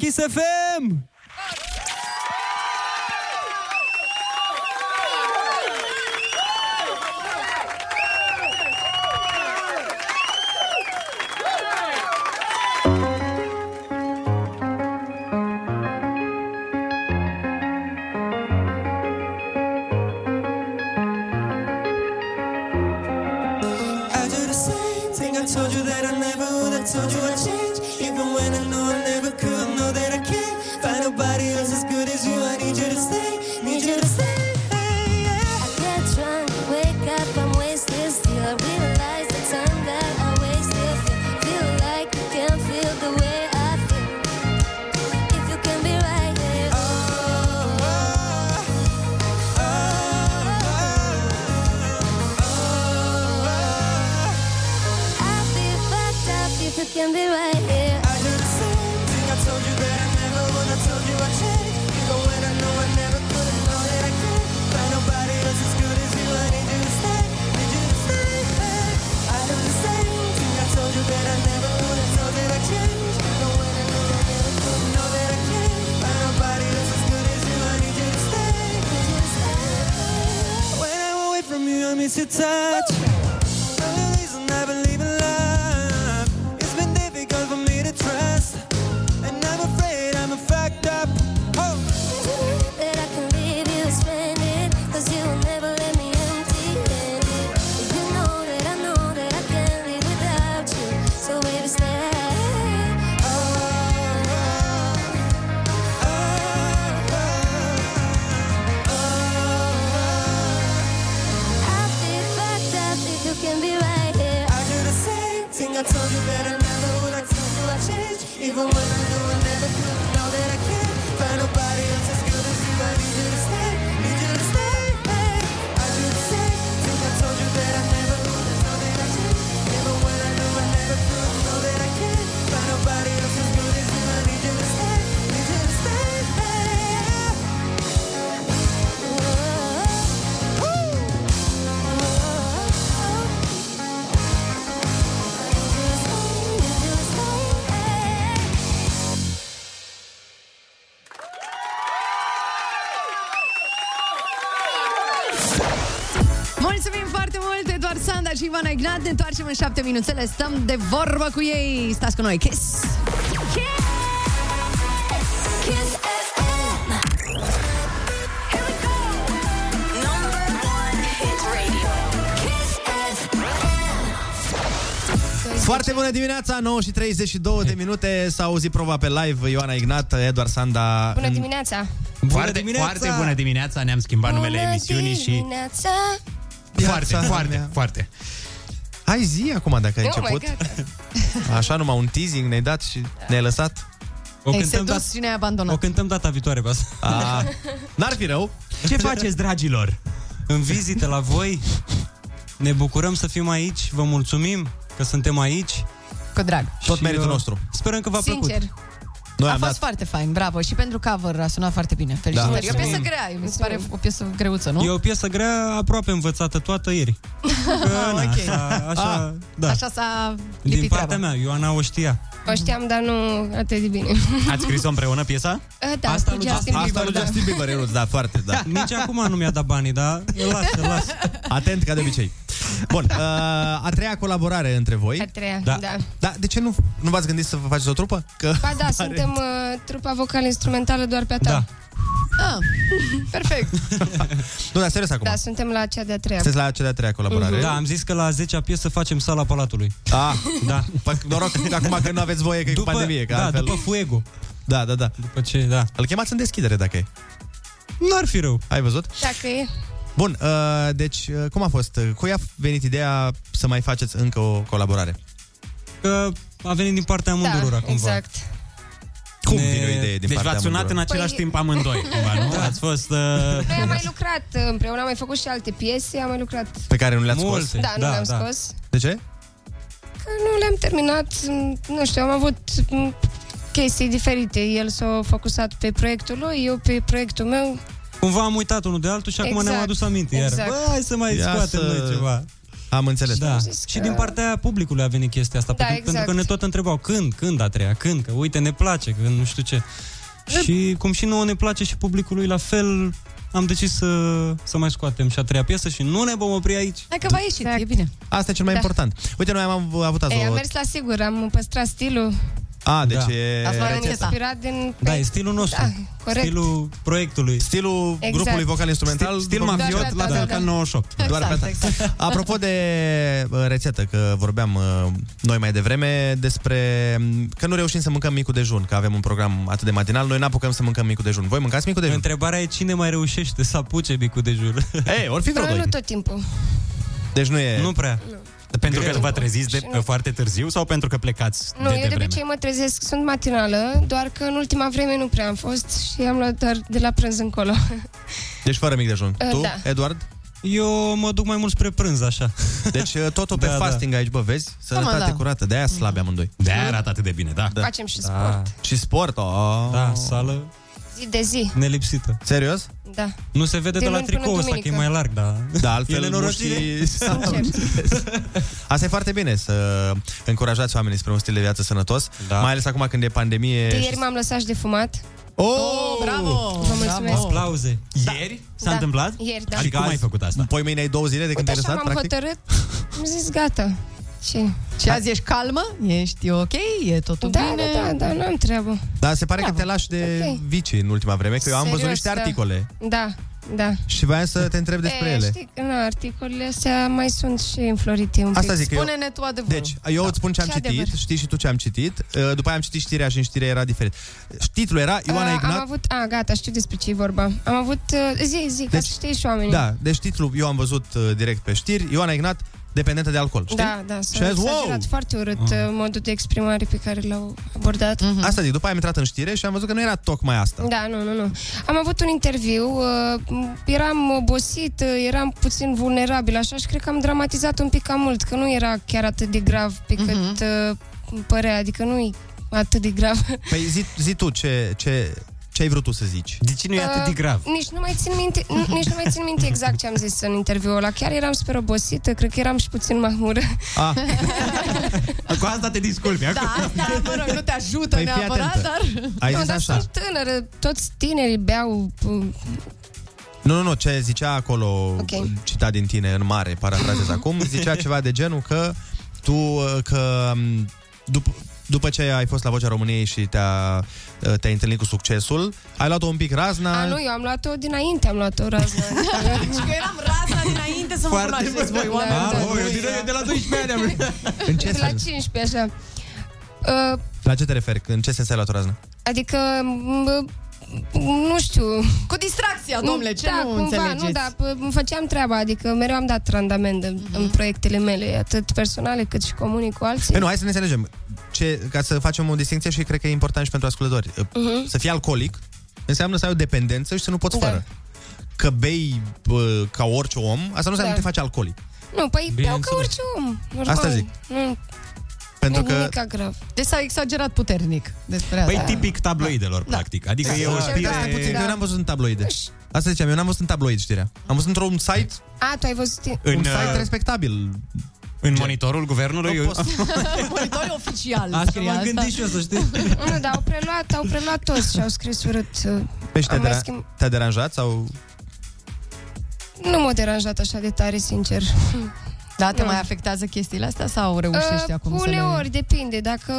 Bună dimineața, Kiss Sanda și Ivana Ignat. Ne întoarcem în șapte minuțele, stăm de vorbă cu ei. Stați cu noi, Kiss! Kiss FM. Here we go. Number one hit radio. Kiss FM. Foarte bună dimineața, 9 și 32 de minute S-a auzit proba pe live Ioana Ignat, Eduard Sanda Bună în- dimineața! Foarte, dimineața. foarte bună dimineața, ne-am schimbat numele emisiunii și dimineața! foarte, Viața foarte, mea. foarte. Hai zi acum dacă ai Oh my început God. Așa numai un teasing ne-ai dat și ne-ai lăsat O Ai cântăm, sedus dat, și ne-ai abandonat. o cântăm data viitoare pe asta. A, N-ar fi rău Ce faceți, dragilor? În vizite la voi, ne bucurăm să fim aici, vă mulțumim că suntem aici. Cu drag. Tot Și, meritul uh, nostru Sperăm că v-a plăcut. Sincer, Noi a am fost dat foarte fain, bravo. Și pentru cover a sunat foarte bine. Felicitări. Da. E o piesă Mulțumim. grea, mi se pare o piesă greuță, nu? E o piesă grea, aproape învățată toată ieri. Că, na, ok. așa, așa, Ah, da. Așa s-a Din lipit partea treaba. mea, Ioana o știa. O știam, dar nu atât de bine. Ați scris-o împreună piesa? Da, Asta cu lui Justin Asta Bieber, lui da. Justin Bieber, Ionuț, da, foarte, da Nici acum nu mi-a dat banii, dar îl las, îl las. Atent ca de obicei Bun, uh, a treia colaborare între voi A treia, Da. da. Da, de ce nu, nu v-ați gândit să vă faceți o trupă? Că Ba da, suntem uh, trupa vocal-instrumentală doar pe a ta. Da. Ah, perfect. Nu, dar serios acum Da, suntem la cea de-a treia. Sunteți la cea de-a treia colaborare Da, am zis că la 10-a piesă facem sala Palatului. Ah, Da. Păi, noroc că acum că nu aveți voie, că e cu pandemie că da, altfel... după Fuego. Da, da, da După ce, da. Îl chemați în deschidere dacă e Nu ar fi rău. Ai văzut? Dacă e. Bun, uh, deci uh, cum a fost? Cui a venit ideea să mai faceți încă o colaborare? Că a venit din partea amândurora, da, cumva. exact. Cum Ne- vine o idee din deci partea v-ați sunat în amândurora? același Păi- timp amândoi, cumva, nu? Da. Ați fost... Uh... Noi am mai lucrat uh, împreună, am mai făcut și alte piese, am mai lucrat. Pe care nu le-ați Multe. scos? Da, nu Da, le-am da. scos. De ce? Că nu le-am terminat, m, nu știu, am avut m, chestii diferite. El s-a focusat pe proiectul lui, eu pe proiectul meu. Cumva am uitat unul de altul și acum Exact, ne-am adus aminte iar. exact. Bă, hai să mai Ia scoatem să- noi ceva. Am înțeles. Da. zis Și că- din partea publicului a venit chestia asta. Da, pentru, exact. pentru că ne tot întrebau când, când a treia, când, că uite ne place, că nu știu ce. Și cum și nouă ne place și publicului la fel, am decis să, să mai scoatem și a treia piesă și nu ne vom opri aici. Hai că v-a ieșit, e bine. Asta e cel mai Da. important. Uite, noi am avut azi Ei, am o... mers la sigur, am păstrat stilul. A, deci Da. e Ați luat Am rețeta. inspirat din... Da, e stilul nostru. Da, corect. Stilul proiectului. Stilul Exact. grupului vocal-instrumental. Stil după cum mafiot, ziceți, la da, fel da. ca 98. Doar pe Exact, asta. exact. Apropo de uh, rețetă, că vorbeam uh, noi mai devreme despre um, că nu reușim să mâncăm micul dejun, că avem un program atât de matinal, noi n-apucăm să mâncăm micul dejun. Voi mâncați micul dejun? Întrebarea e cine mai reușește să apuce micul dejun. Ei, ori fi vreo Dar doi. nu tot timpul. Deci nu e... Nu prea. Pentru că Greu. vă treziți de, Și nu- foarte târziu sau pentru că plecați Nu, de eu de devreme? obicei mă trezesc, sunt matinală, doar că în ultima vreme nu prea am fost și am luat doar de la prânz încolo. Deci fără mic dejun. Uh, tu, da. Eduard? Eu mă duc mai mult spre prânz, așa. Deci uh, totul pe Da, da. fasting aici, bă, vezi? Sănătate da. curată, de-aia slabe amândoi. De-aia arată atât de bine, da. Da. Facem și sport. Și sport, oh. Da, sală Zi de zi, nelipsită. Serios? da. Nu se vede De de la luni până tricou ăsta, că e duminică. mai larg, da. Da, E altfel nenorocire. mușchii... Am înțeles. Asta e foarte bine, să încurajați oamenii spre un stil de viață sănătos, Da. mai ales acum când e pandemie. De și- ieri m-am lăsat și de fumat. Oh, bravo! Vă mulțumesc. Aplauze. Ieri s-a Da. întâmplat? Ieri, da. Adică cum ai făcut asta? Poi mâine ai două zile de când Uite te-ai așa lăsat, m-am practic? hotărât. Am zis gata. Ce? Și azi ești calmă? Ești ok? E totul Da, bine? da, da, da, nu am treabă. Dar se pare că te lași de Ok. vici în ultima vreme, că eu am văzut Serios, niște da. articole. Da, da. Și voiam să te întreb despre e, ele. Știi, că, na, articolele astea mai sunt și înflorite un pic. Asta zic că eu- Spune-ne tu adevărul. Deci, eu îți spun ce am Ce citit, adevăr. știi și tu ce am citit. Uh, După aia am citit știrea și în știrea era diferit. Titlul era Ioana Uh, Ignat. Am avut, a, gata, știu despre ce e vorba. Am avut, uh, zi, zi, ca Deci- să știi și oamenii. Da, deci titlul eu am văzut uh, direct pe știri, Ioana Ignat, dependentă de alcool, știi? Da, da, Și s-a ai zis, wow! exagerat foarte urât Ah. uh, modul de exprimare pe care l-au abordat. Mhm. Asta zic, după aia am intrat în știre și am văzut că nu era tocmai asta. Da, nu, nu, nu. Am avut un interviu, uh, eram obosit, uh, eram puțin vulnerabil, așa și cred că am dramatizat un pic cam mult, că nu era chiar atât de grav pe cât uh, părea, adică nu e atât de grav. Păi zi, zi tu ce, ce, ce ai vrut tu să zici. De ce Uh, Nici nu mai țin minte, n- nici nu mai țin minte exact ce am zis în interviul ăla. Chiar eram super obosită, cred că eram și puțin mahmură. Ah. Cu asta te disculpi. Da, asta, mă rog, nu te ajută Păi fii neapărat, atentă. dar... Ai nu, zis dar așa. sunt tânără, toți tinerii beau uh, Nu, nu, nu, ce zicea acolo, Ok. citat din tine în mare, parafrazez acum, zicea ceva de genul că tu, uh, că m, după, după ce ai fost la Vocea României și te-a, uh, te-ai întâlnit cu succesul, ai luat-o un pic razna. A, nu, eu am luat-o dinainte, am luat-o razna. Deci că eram razna dinainte să mă Foarte cunoașteți voi, Da, oameni. da. Ah, eu din, de la 12 ani am... În ce De la sens? 15, așa. Uh, La ce te referi? În ce sens ai luat-o razna? adică, m, nu știu... Cu distracția, domnule, ce da, nu cumva, înțelegeți? nu, da, p- îmi făceam treaba, adică mereu am dat randament în, în proiectele mele, atât personale cât și comunic cu alții. Păi nu, hai să ne înțelegem. Ce, ca să facem o distinție și cred că e important și pentru ascultători. Mhm. Să fii alcoolic înseamnă să ai o dependență și să nu poți Da. fără. Că bei bă, ca orice om, asta nu înseamnă Da. că te faci alcoolic. Nu, păi beau ca Bineînțeles. orice om. Normal. Asta zic. Nu, Pentru nu e că nimic grav. Deci s-a exagerat puternic despre Păi asta. tipic tabloidelor, practic. Adică e o Da, știre... stai puțin, că eu n-am văzut în tabloide. Asta ziceam, eu n-am văzut în tabloid știrea. Am văzut într-un site, A, tu ai văzut... În, un site uh, respectabil. În monitorul guvernului? Nu Eu... poți. Monitorul oficial Așa scrie m-am asta. gândit și eu, să știi. Nu, dar au preluat, au preluat toți și au scris urât. uh, Păi și te-a, Am mai dera- schimb- te-a deranjat sau... Nu m-a deranjat așa de tare, sincer. Da, te Nu. mai afectează chestiile astea sau reușești Uh, acum să Uneori, le... depinde. Dacă,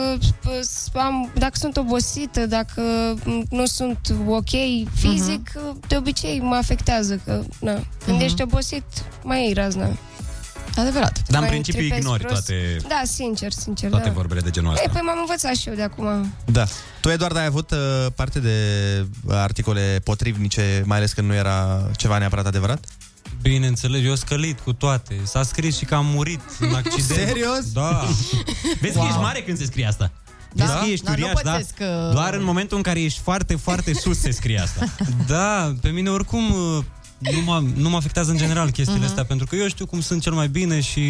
uh, am, dacă sunt obosită, dacă mm, nu sunt ok fizic, Mhm. uh, de obicei mă afectează. Că, na, când ești obosit, mai iei razna. Adevărat. Dar în Mai principiu tripezi ignori prost. toate, Da, sincer, sincer, toate da. vorbele de genul Ei, ăsta. păi m-am învățat și eu de acum. Da. Tu, Eduard, ai avut uh, parte de articole potrivnice, mai ales când nu era ceva neapărat adevărat? Bineînțeles, eu scălit cu toate. S-a scris și că am murit în accident. Serios? Da. Vezi că ești mare când se scrie asta. Da? Vezi că ești Da, nu uriaș, da? pățesc că- Doar în momentul în care ești foarte, foarte sus se scrie asta. Da, pe mine oricum uh, nu mă, nu mă afectează în general chestiile Mhm. astea, pentru că eu știu cum sunt cel mai bine și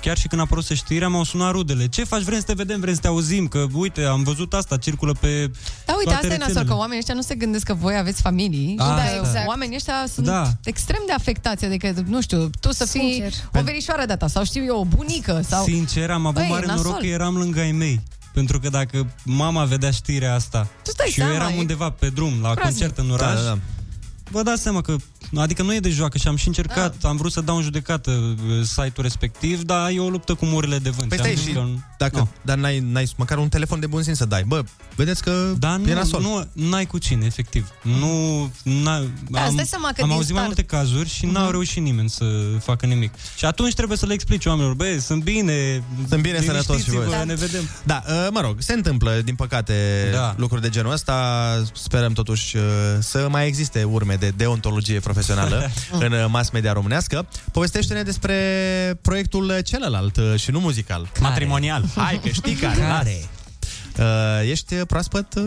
chiar și când a apărut știrea m-au sunat rudele. Ce faci? Vrem să te vedem, vrem să te auzim, că uite, am văzut asta, circulă pe Da, uite, toate asta e nasol, rețelele. că oamenii ăștia nu se gândesc că voi aveți familii. Da, și că exact. Oamenii ăștia sunt Da. extrem de afectați. Adică, nu știu, tu să fii Sincer. o verișoară de-a ta sau știu eu, o bunică sau... Sincer, am avut Băi, mare nasol. noroc că eram lângă ai mei. Pentru că dacă mama vedea știrea asta Tu stai și eu seama, eram e undeva pe drum, la groaznic. concert în oraș, Da, da, da. vă dați seama că, adică nu e de joacă și am și încercat, am vrut să dau în judecată uh, site-ul respectiv, dar e o luptă cu murile de vânt. Păi am stai zis și că- dacă, nu. dar n-ai, n-ai măcar un telefon de bun simț să dai. Bă, vedeți că Da, e nu, nasol. nu, n-ai cu cine, efectiv. Nu, n-a, Da, îți am, dai seama că am din auzit mai start- multe cazuri și n-au reușit nimeni să facă nimic. Și atunci trebuie să le explici oamenilor, băi, sunt bine, Sunt bine sănătos și voi. liniștiți-vă, ne vedem. Da, uh, mă rog, se întâmplă, din păcate, Da. lucruri de genul ăsta. Sperăm totuși uh, să mai existe urme de deontologie profesională în uh, mass media românească. Povestește-ne despre proiectul celălalt uh, și nu muzical. Matrimonial. Hai că știi care. Care? Uh, ești proaspăt uh,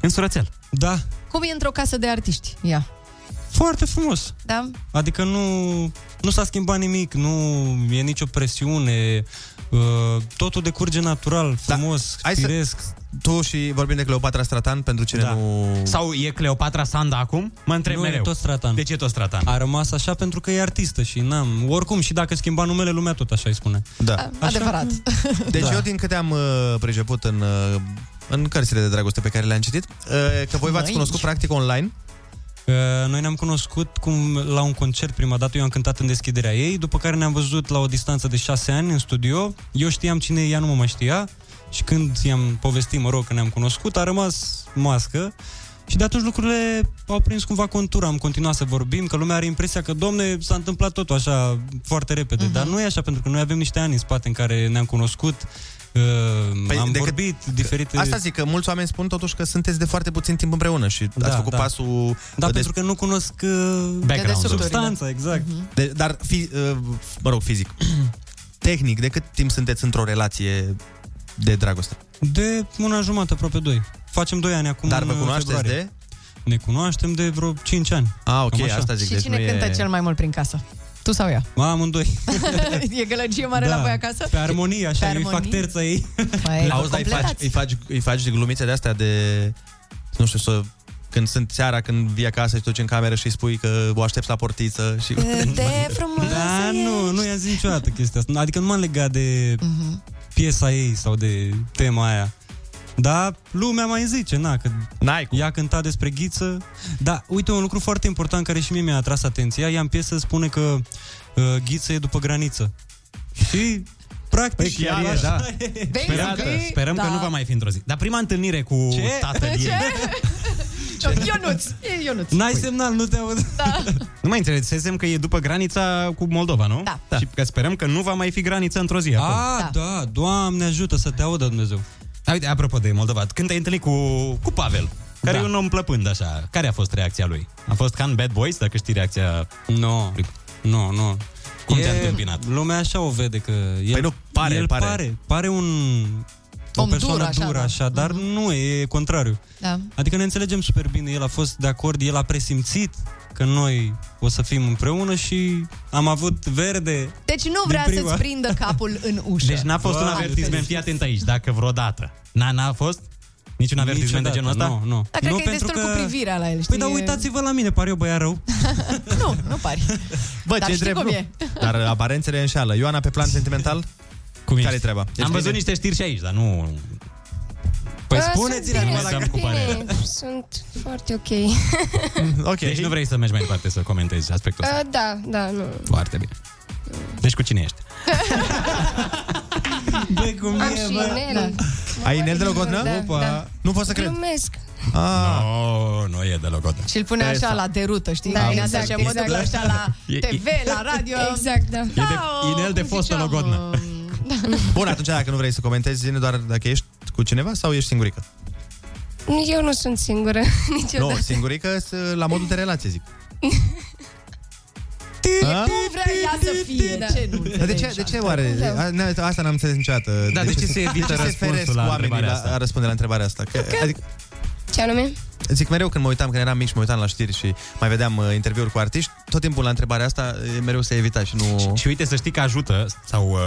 în surățel. Da, Cum e într-o casă de artiști? Ia. foarte frumos. Da? Adică nu, nu s-a schimbat nimic, nu e nicio presiune, uh, totul decurge natural, frumos, Da. Hai să- firesc. Tu și vorbim de Cleopatra Stratan pentru cine Da. nu... Sau e Cleopatra Sanda acum? Mă întreb Nu, mereu. e tot stratan. De ce e tot stratan? A rămas așa pentru că e artistă și n-am... Oricum, și dacă schimba numele, lumea tot așa îi spune. Da. A, Adevărat. Deci Da. eu, din câte am uh, priceput în uh, în cărțile de dragoste pe care le-am citit, uh, că voi v-ați Măi. cunoscut practic online. Uh, Noi ne-am cunoscut cum, la un concert prima dată, eu am cântat în deschiderea ei, după care ne-am văzut la o distanță de șase ani în studio. Eu știam cine e, ea nu mă mai știa și când i-am povestit, mă rog, că ne-am cunoscut, a rămas mască și de atunci lucrurile au prins cumva contura, am continuat să vorbim, că lumea are impresia că, domne, s-a întâmplat totul așa foarte repede, Mhm. uh-huh. dar nu e așa, pentru că noi avem niște ani în spate în care ne-am cunoscut, uh, păi, am vorbit diferite... Asta zic, că mulți oameni spun totuși că sunteți de foarte puțin timp împreună și Da, ați făcut da. pasul... Da, de- pentru că nu cunosc uh, Background-ul. substanța, exact. De, dar, fi, uh, mă rog, fizic. Tehnic, de cât timp sunteți într-o relație de dragoste? De un an jumătate, aproape doi. Facem doi ani acum Dar în vă cunoașteți februarie. de? Ne cunoaștem de vreo 5 ani. Ah, ok, Cam așa. asta zic. Și cine cântă cel mai mult prin casă? Tu sau ea? Amândoi. e gălăgie mare Da, la voi acasă? Pe armonie, așa, Pe eu îi fac armonie? terța ei. Păi, Auzi, dar îi faci, completați. îi, faci, îi faci de glumițe de astea de... Nu știu, să... Când sunt seara, când vii acasă și te duci în cameră și îi spui că o aștepți la portiță și... De frumoasă Da, nu, nu i-am zis niciodată chestia asta. Adică nu m-am legat de Mhm. piesa ei sau de tema aia. Da, lumea mai zice, na, că N-ai ea cânta despre ghiță. Da, uite, un lucru foarte important care și mie mi-a atras atenția, ea în piesă spune că uh, ghiță e după graniță. Și practic Păi chiar e, da. Sperăm, că, sperăm Da. că nu va mai fi într-o zi. Dar prima întâlnire cu Ce? tatăl ei... Ce? Ionuț, e Ionuț. N-ai semnal, nu te aud. Da. Nu mai înțelegem că e după granița cu Moldova, nu? Da. Și că sperăm că nu va mai fi graniță într-o zi acolo. Ah, da. da, Doamne ajută să te audă Dumnezeu. Da, uite, apropo de Moldova, când te-ai întâlnit cu, cu Pavel, care Da. e un om plăpând așa, care a fost reacția lui? A fost ca în Bad Boys, dacă știi reacția... Nu, nu, nu. Cum E- te-a întâmpinat? Lumea așa o vede că el, Păi nu, pare, el pare. pare. Pare un o Om persoană dur, așa, dură da. așa, dar nu e, e contrariu. Da. Adică ne înțelegem super bine, el a fost de acord, el a presimțit că noi o să fim împreună și am avut verde. Deci nu Din vrea prima. să-ți prindă capul în ușă. Deci n-a fost un Doamne, avertisment, fii atent aici, dacă vreodată. N-a, n-a fost? Niciun avertisment de genul ăsta? Nu, nu. Dar cred nu, că e destul cu privirea la el, știi? Păi da, uitați-vă la mine, pare eu băiat rău. Nu, nu pari. Bă, Dar ce știi drept, cum nu. e. Dar aparențele înșeală. Ioana, pe plan sentimental? Cum Care-i treaba? Am Ești văzut bine? niște știri și aici, dar nu... Păi Da, spuneți-ne sunt acum bine, dacă sunt cu părerea. bine, Sunt foarte ok. Ok. Deci nu vrei să mergi mai departe să comentezi aspectul ăsta. Uh, da, da, nu. Foarte bine. Deci cu cine ești? Băi, cum Am e, și bă? inel. Ai inel de logodnă? Da, Opa. da. Nu pot să cred. Glumesc. Ah. No, nu e deloc odată. Și îl pune așa la derută, știi? Da, Dimineața exact, așa, mă duc exact. așa la E- TV, la radio. Exact, da. E de inel de fostă logodnă. Bun, atunci dacă nu vrei să comentezi, zine doar dacă ești cu cineva sau ești singurică? Eu nu sunt singură niciodată. Nu, singurică s- la modul de relație, zic. A? Nu vrea ea să fie, Da. ce nu Dar de ce, de ce oare? Da. A, ne- Asta n-am înțeles niciodată. Da, de ce se evită de ce se răspunsul feresc la oamenii întrebarea la, asta? a răspunde la întrebarea asta? Că, adică, Ce anume? zic mereu când mă uitam, când eram mic și mă uitam la știri și mai vedeam uh, interviuri cu artiști, tot timpul la întrebarea asta e mereu se evita și nu... Și uite să știi că ajută sau uh,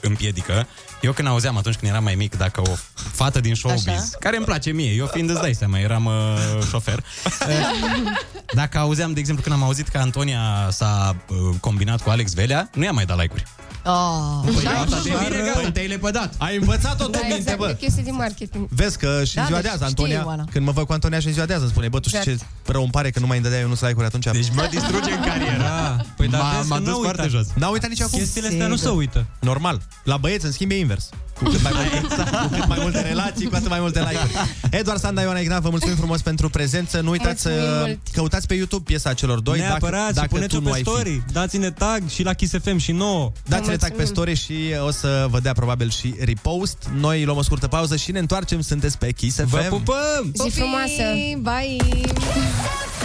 împiedică. Eu când auzeam atunci când eram mai mic dacă o fată din showbiz, Așa. care îmi place mie, eu fiind îți dai seama, eram uh, șofer. Uh, dacă auzeam, de exemplu, când am auzit că Antonia s-a uh, combinat cu Alex Velea, nu i-am mai dat like-uri. Oh, Păi da, asta de așa. bine, gata, te-ai lepădat. Ai învățat-o tu Da, minte, exact, bă! de chestii din marketing. Vezi că și Da, în ziua deci de azi, știe Antonia, Ioana. când mă văd cu Antonia și în ziua de azi, îmi spune, bă, tu știi Exact. ce rău îmi pare că nu mai îmi dădea eu nu like-uri atunci. Deci mă distruge în carieră. Da. Păi dar M-a- vezi m-a că dus n-a foarte uitat. jos. N-a uitat nici acum. Chestiile astea nu se uită. Normal. La băieți, în schimb, e invers. Cu cât mai, multe, cu cât mai multe relații, cu atât mai multe like-uri. Eduard Sanda, Ioana Ignat, vă mulțumim frumos pentru prezență. Nu uitați Mulțumim să mult. căutați pe YouTube piesa celor doi. Neapărat dacă, și dacă puneți-o tu nu pe ai fi. story. Dați-ne tag și la Kiss FM și nouă. Dați-ne tag pe mulțumim. story și o să vă dea probabil și repost. Noi luăm o scurtă pauză și ne întoarcem. Sunteți pe Kiss FM. Vă pupăm! Zi frumoasă! Bye!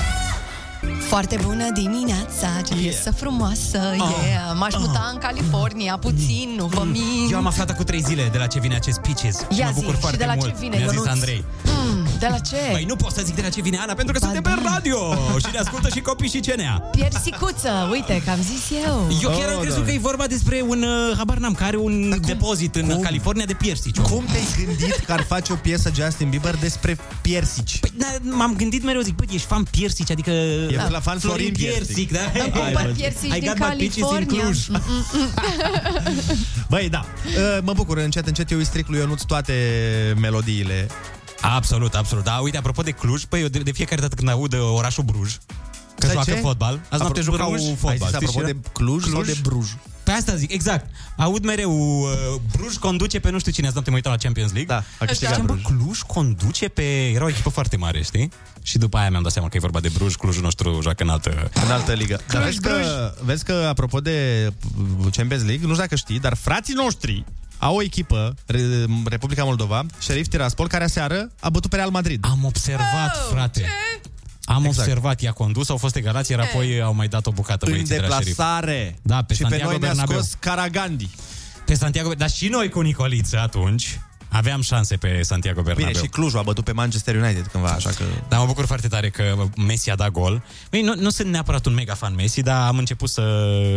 Foarte bună dimineața, ce Yeah. piesă frumoasă, yeah. M-aș muta în California puțin, nu vă mint. Eu am aflat cu trei zile de la ce vine acest Peaches și Ia mă zi, bucur și foarte de la ce mult. vine, Mi-a zis Ionuț? Andrei. Mm, de la ce? Păi nu pot să zic de la ce vine Ana, pentru că Ba suntem pe da. radio și ne ascultă și copii și cenea. Piersicuță, uite, că am zis eu. Eu chiar am Oh, crezut da. că e vorba despre un, uh, habar n-am, care are un depozit în California de piersici. Cum te-ai gândit că ar face o piesă Justin Bieber despre piersici? Păi, da, m-am gândit mereu, zic, băi, ești fan piersici, adică... E la fan Florin Piersic. da? Îmi cumpăr piersici Ai din got my peaches in California. Cluj. Mm, mm, mm. Băi, da, uh, mă bucur, încet, încet eu îi stric lui Ionuț toate melodiile. Absolut, absolut. Da, uite, apropo de Cluj, păi eu de, de fiecare dată când aud uh, orașul Bruj, că Stai, joacă ce? fotbal, azi noapte Apropo jucau Bruj? Ai fotbal. zis știți apropo ce de Cluj sau de Bruj? Pe asta zic, exact. Aud mereu, uh, Bruj conduce pe nu știu cine, azi noapte mă uitam la Champions League. Da, a câștigat Ziceam, bă, Bruj. Cluj conduce pe... Era o echipă foarte mare, știi? Și după aia mi-am dat seama că e vorba de Bruj, Clujul nostru joacă în altă... În altă ligă. Dar vezi că, vezi că, apropo de Champions League, nu știu dacă știi, dar frații noștri au o echipă, Re- Republica Moldova, Sheriff Tiraspol, care aseară a bătut pe Real Madrid. Am observat, Oh, frate. Am Exact. observat, i-a condus, au fost egalați, iar apoi au mai dat o bucată În băieții de la Sheriff. deplasare. Da, pe și pe Santiago noi ne-a Bernabeu. scos Caragandi. Pe Santiago, dar și noi cu Nicoliță atunci aveam șanse pe Santiago Bernabeu. Bine, și Clujul a bătut pe Manchester United cândva, așa că... Dar mă bucur foarte tare că Messi a dat gol. Băi, nu, nu sunt neapărat un mega fan Messi, dar am început să,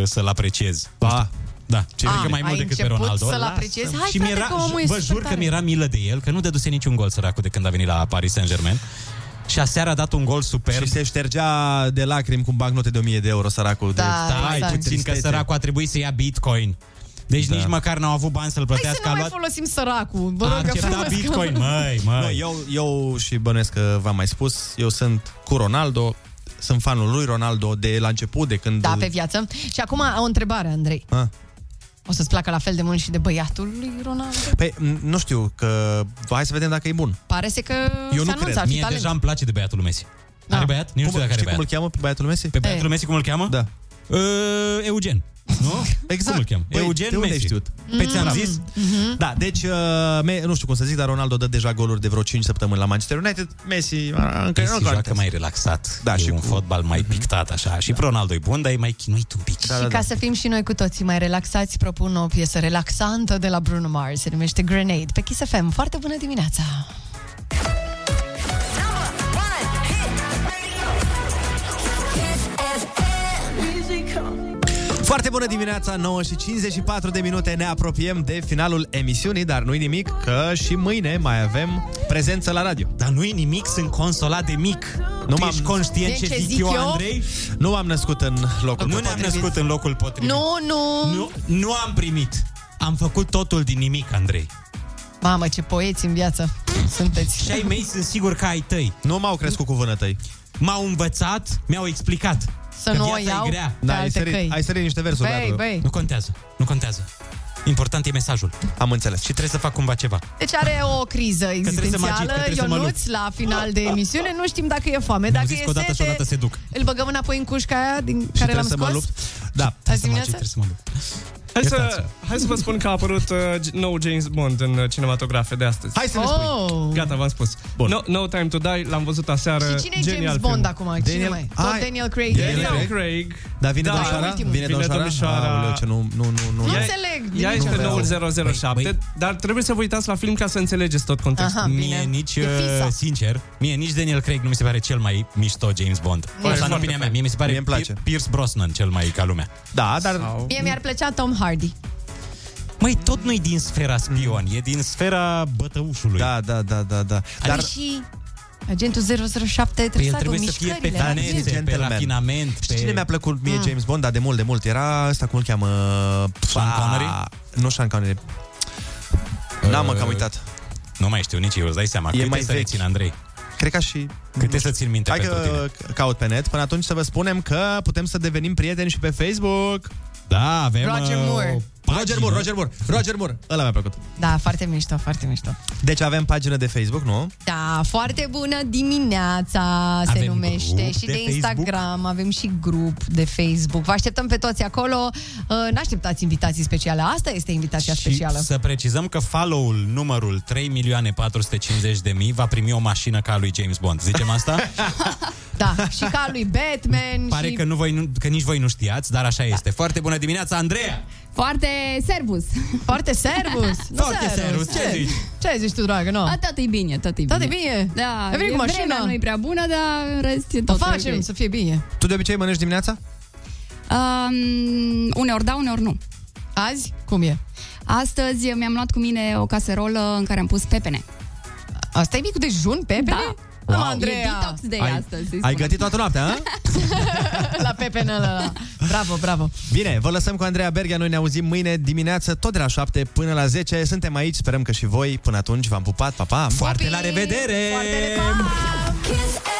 să-l apreciez. Ba, da, ce Ah, că mai mult ai decât pe început Ronaldo. să-l apreciezi? Hai, și frate, mi-era, că omul e vă super jur că tare. mi-era milă de el, că nu dăduse niciun gol săracul de când a venit la Paris Saint-Germain. Și aseară a dat un gol superb. Și se ștergea de lacrimi cu bancnote de 1000 de euro, săracul. Da, de... Stai exact. puțin că tristețe. săracul a trebuit să ia bitcoin. Deci Da. nici măcar n-au avut bani să-l Hai să plătească. nu a mai luat... folosim săracul. Vă A rog, acceptat frumos, că- bitcoin, măi, măi. Nu, eu, eu și bănesc că v-am mai spus, eu sunt cu Ronaldo, sunt fanul lui Ronaldo de la început, de când... Da, pe viață. Și acum o întrebare, Andrei. Ah. O să-ți placă la fel de mult și de băiatul lui Ronaldo? Păi, m- nu știu, că hai să vedem dacă e bun. Pare să că Eu se nu anunță, cred. ar fi Mie talent. deja îmi place de băiatul lui Messi. Are băiat? Nici nu Cum, știu dacă are știi cum îl băiat. cheamă pe băiatul Messi? Pe băiatul lui Messi cum îl cheamă? Da. Uh, Eugen. Nu? Exact. Cum îl cheamă? Păi, Eugen de unde ai Messi. știut? Pe ți-am zis? Da, deci, uh, me, nu știu cum să zic, dar Ronaldo dă deja goluri de vreo 5 săptămâni la Manchester United. Messi uh, încă Messi nu joacă contează. mai relaxat. Da, e și un cu- fotbal mai pictat așa. Și Ronaldo e bun, dar e mai chinuit un pic. Da, și da, ca da. să fim și noi cu toții mai relaxați, propun o piesă relaxantă de la Bruno Mars. Se numește Grenade. Pe Kiss FM. Foarte bună dimineața! Foarte bună dimineața, 9 și 54 de minute Ne apropiem de finalul emisiunii Dar nu-i nimic, că și mâine mai avem prezență la radio Dar nu-i nimic, sunt consolat de mic. Nu tu m-am- ești conștient ce, Ce zic, zic eu, eu? Andrei? Nu m-am născut în locul Nu ne-am potrivit. născut în locul potrivit. Nu, nu! Nu, nu am primit. Am făcut totul din nimic, Andrei. Mamă, ce poeți în viață sunteți. Și ai mei sunt sigur că ai tăi. Nu m-au crescut cu vânătăi M-au învățat, mi-au explicat. Să că nu o viața iau e grea. pe Da, ai alte sărit, căi. ai sărit niște versuri Băi, Radu. băi. Nu contează, nu contează. Important e mesajul. Am înțeles Și trebuie să fac cumva ceva. Deci are o criză trebuie să mă agit, existențială. că trebuie să mă Ionuț, la final de emisiune, nu știm dacă e foame. Mi-au Dacă zis e că odată și sete, odată se duc. îl băgăm înapoi în cușca aia din Și care l-am trebuie să mă scos. lupt Da, Azi Să mă agit, dimineață? trebuie să mă lupt. Hai să, Iertați-mă. hai să vă spun că a apărut uh, nou James Bond în uh, cinematografe de astăzi. Hai să ne spui Oh. Gata, v-am spus. Bun. No, no Time to Die, l-am văzut aseară. Și cine e Genial James film. Bond acum? Cine Daniel- mai? Tot Ai- Daniel Craig. Daniel Daniel Craig. Craig. Dar vine Da, domnișoara? ultimul. Vine Vine domnișoara? domnișoara. Aoleu, ce nu, nu, nu, nu. Nu Ea- înțeleg Ea nimic. este vreau. noul 007, Băi, băi. dar trebuie să vă uitați la film ca să înțelegeți tot contextul. Aha, Mie bine. nici, E fisa. uh, sincer, mie nici Daniel Craig nu mi se pare cel mai mișto James Bond. Nici Asta în foarte opinia mea. fain. Mie mi se pare Mie îmi place. Pi- Pierce Brosnan cel mai ca lumea. Da, dar Sau- Mie mi-ar plăcea Tom Hardy. Măi, tot nu-i din sfera spion, e din sfera bătăușului. Da, da, da, da, da. Dar Dar și agentul 007 Păi trebuie el să aibă trebuie să fie pe mișcările. finesse, finese, pe gentleman. rafinament, Știi pe... cine mi-a plăcut mie James Bond, dar de mult, de mult? Era ăsta, cum îl cheamă? Sean Pa- Connery? Nu Sean Connery. N-am mă, că am uitat. Nu mai știu nici eu, îți dai seama. E Câte mai să vechi. rețin, Andrei? Cred că și... Câte să țin minte Hai pentru tine? că caut pe net. Până atunci să vă spunem că putem să devenim prieteni și pe Facebook. Da, avem Roger uh, Moore. O Roger pagină. Moore, Roger Moore, Roger Moore. Ăla mi-a plăcut. Da, foarte mișto, foarte mișto. Deci avem pagină de Facebook, nu? Da, foarte bună dimineața se Avem numește grup și de, de Instagram, avem și grup de Facebook. Vă așteptăm pe toți acolo. Uh, N-așteptați invitații speciale. Asta este invitația Și specială. să precizăm că follow-ul numărul 3 milioane 450 de mii va primi o mașină ca a lui James Bond. Zicem asta? Da, și ca lui Batman Pare și... că, nu voi, nu, că nici voi nu știați, dar așa este. Foarte bună dimineața, Andreea! Foarte servus. Foarte servus. Foarte servus. Ce zici? Ce zici tu, dragă? No. A, tot e bine, tot e bine. Tot e bine? Da, Ai venit cu mașina? vremea nu e prea bună, dar în rest e O tot facem ok. să fie bine. Tu de obicei mănânci dimineața? Um, uneori da, uneori nu. Azi? Cum e? Astăzi mi-am luat cu mine o caserolă în care am pus pepene. Asta e micul dejun, pepene? Da. Wow. E Andreea. detox day Ai, astăzi. să-i ai spunem. gătit toată noaptea, a? La PPN ăla. Bravo, bravo. Bine, vă lăsăm cu Andreea Berghia. Noi ne auzim mâine dimineață, tot de la 7 până la 10. Suntem aici, sperăm că și voi. Până atunci v-am pupat. Pa, pa! Foarte la revedere! Foarte de pa!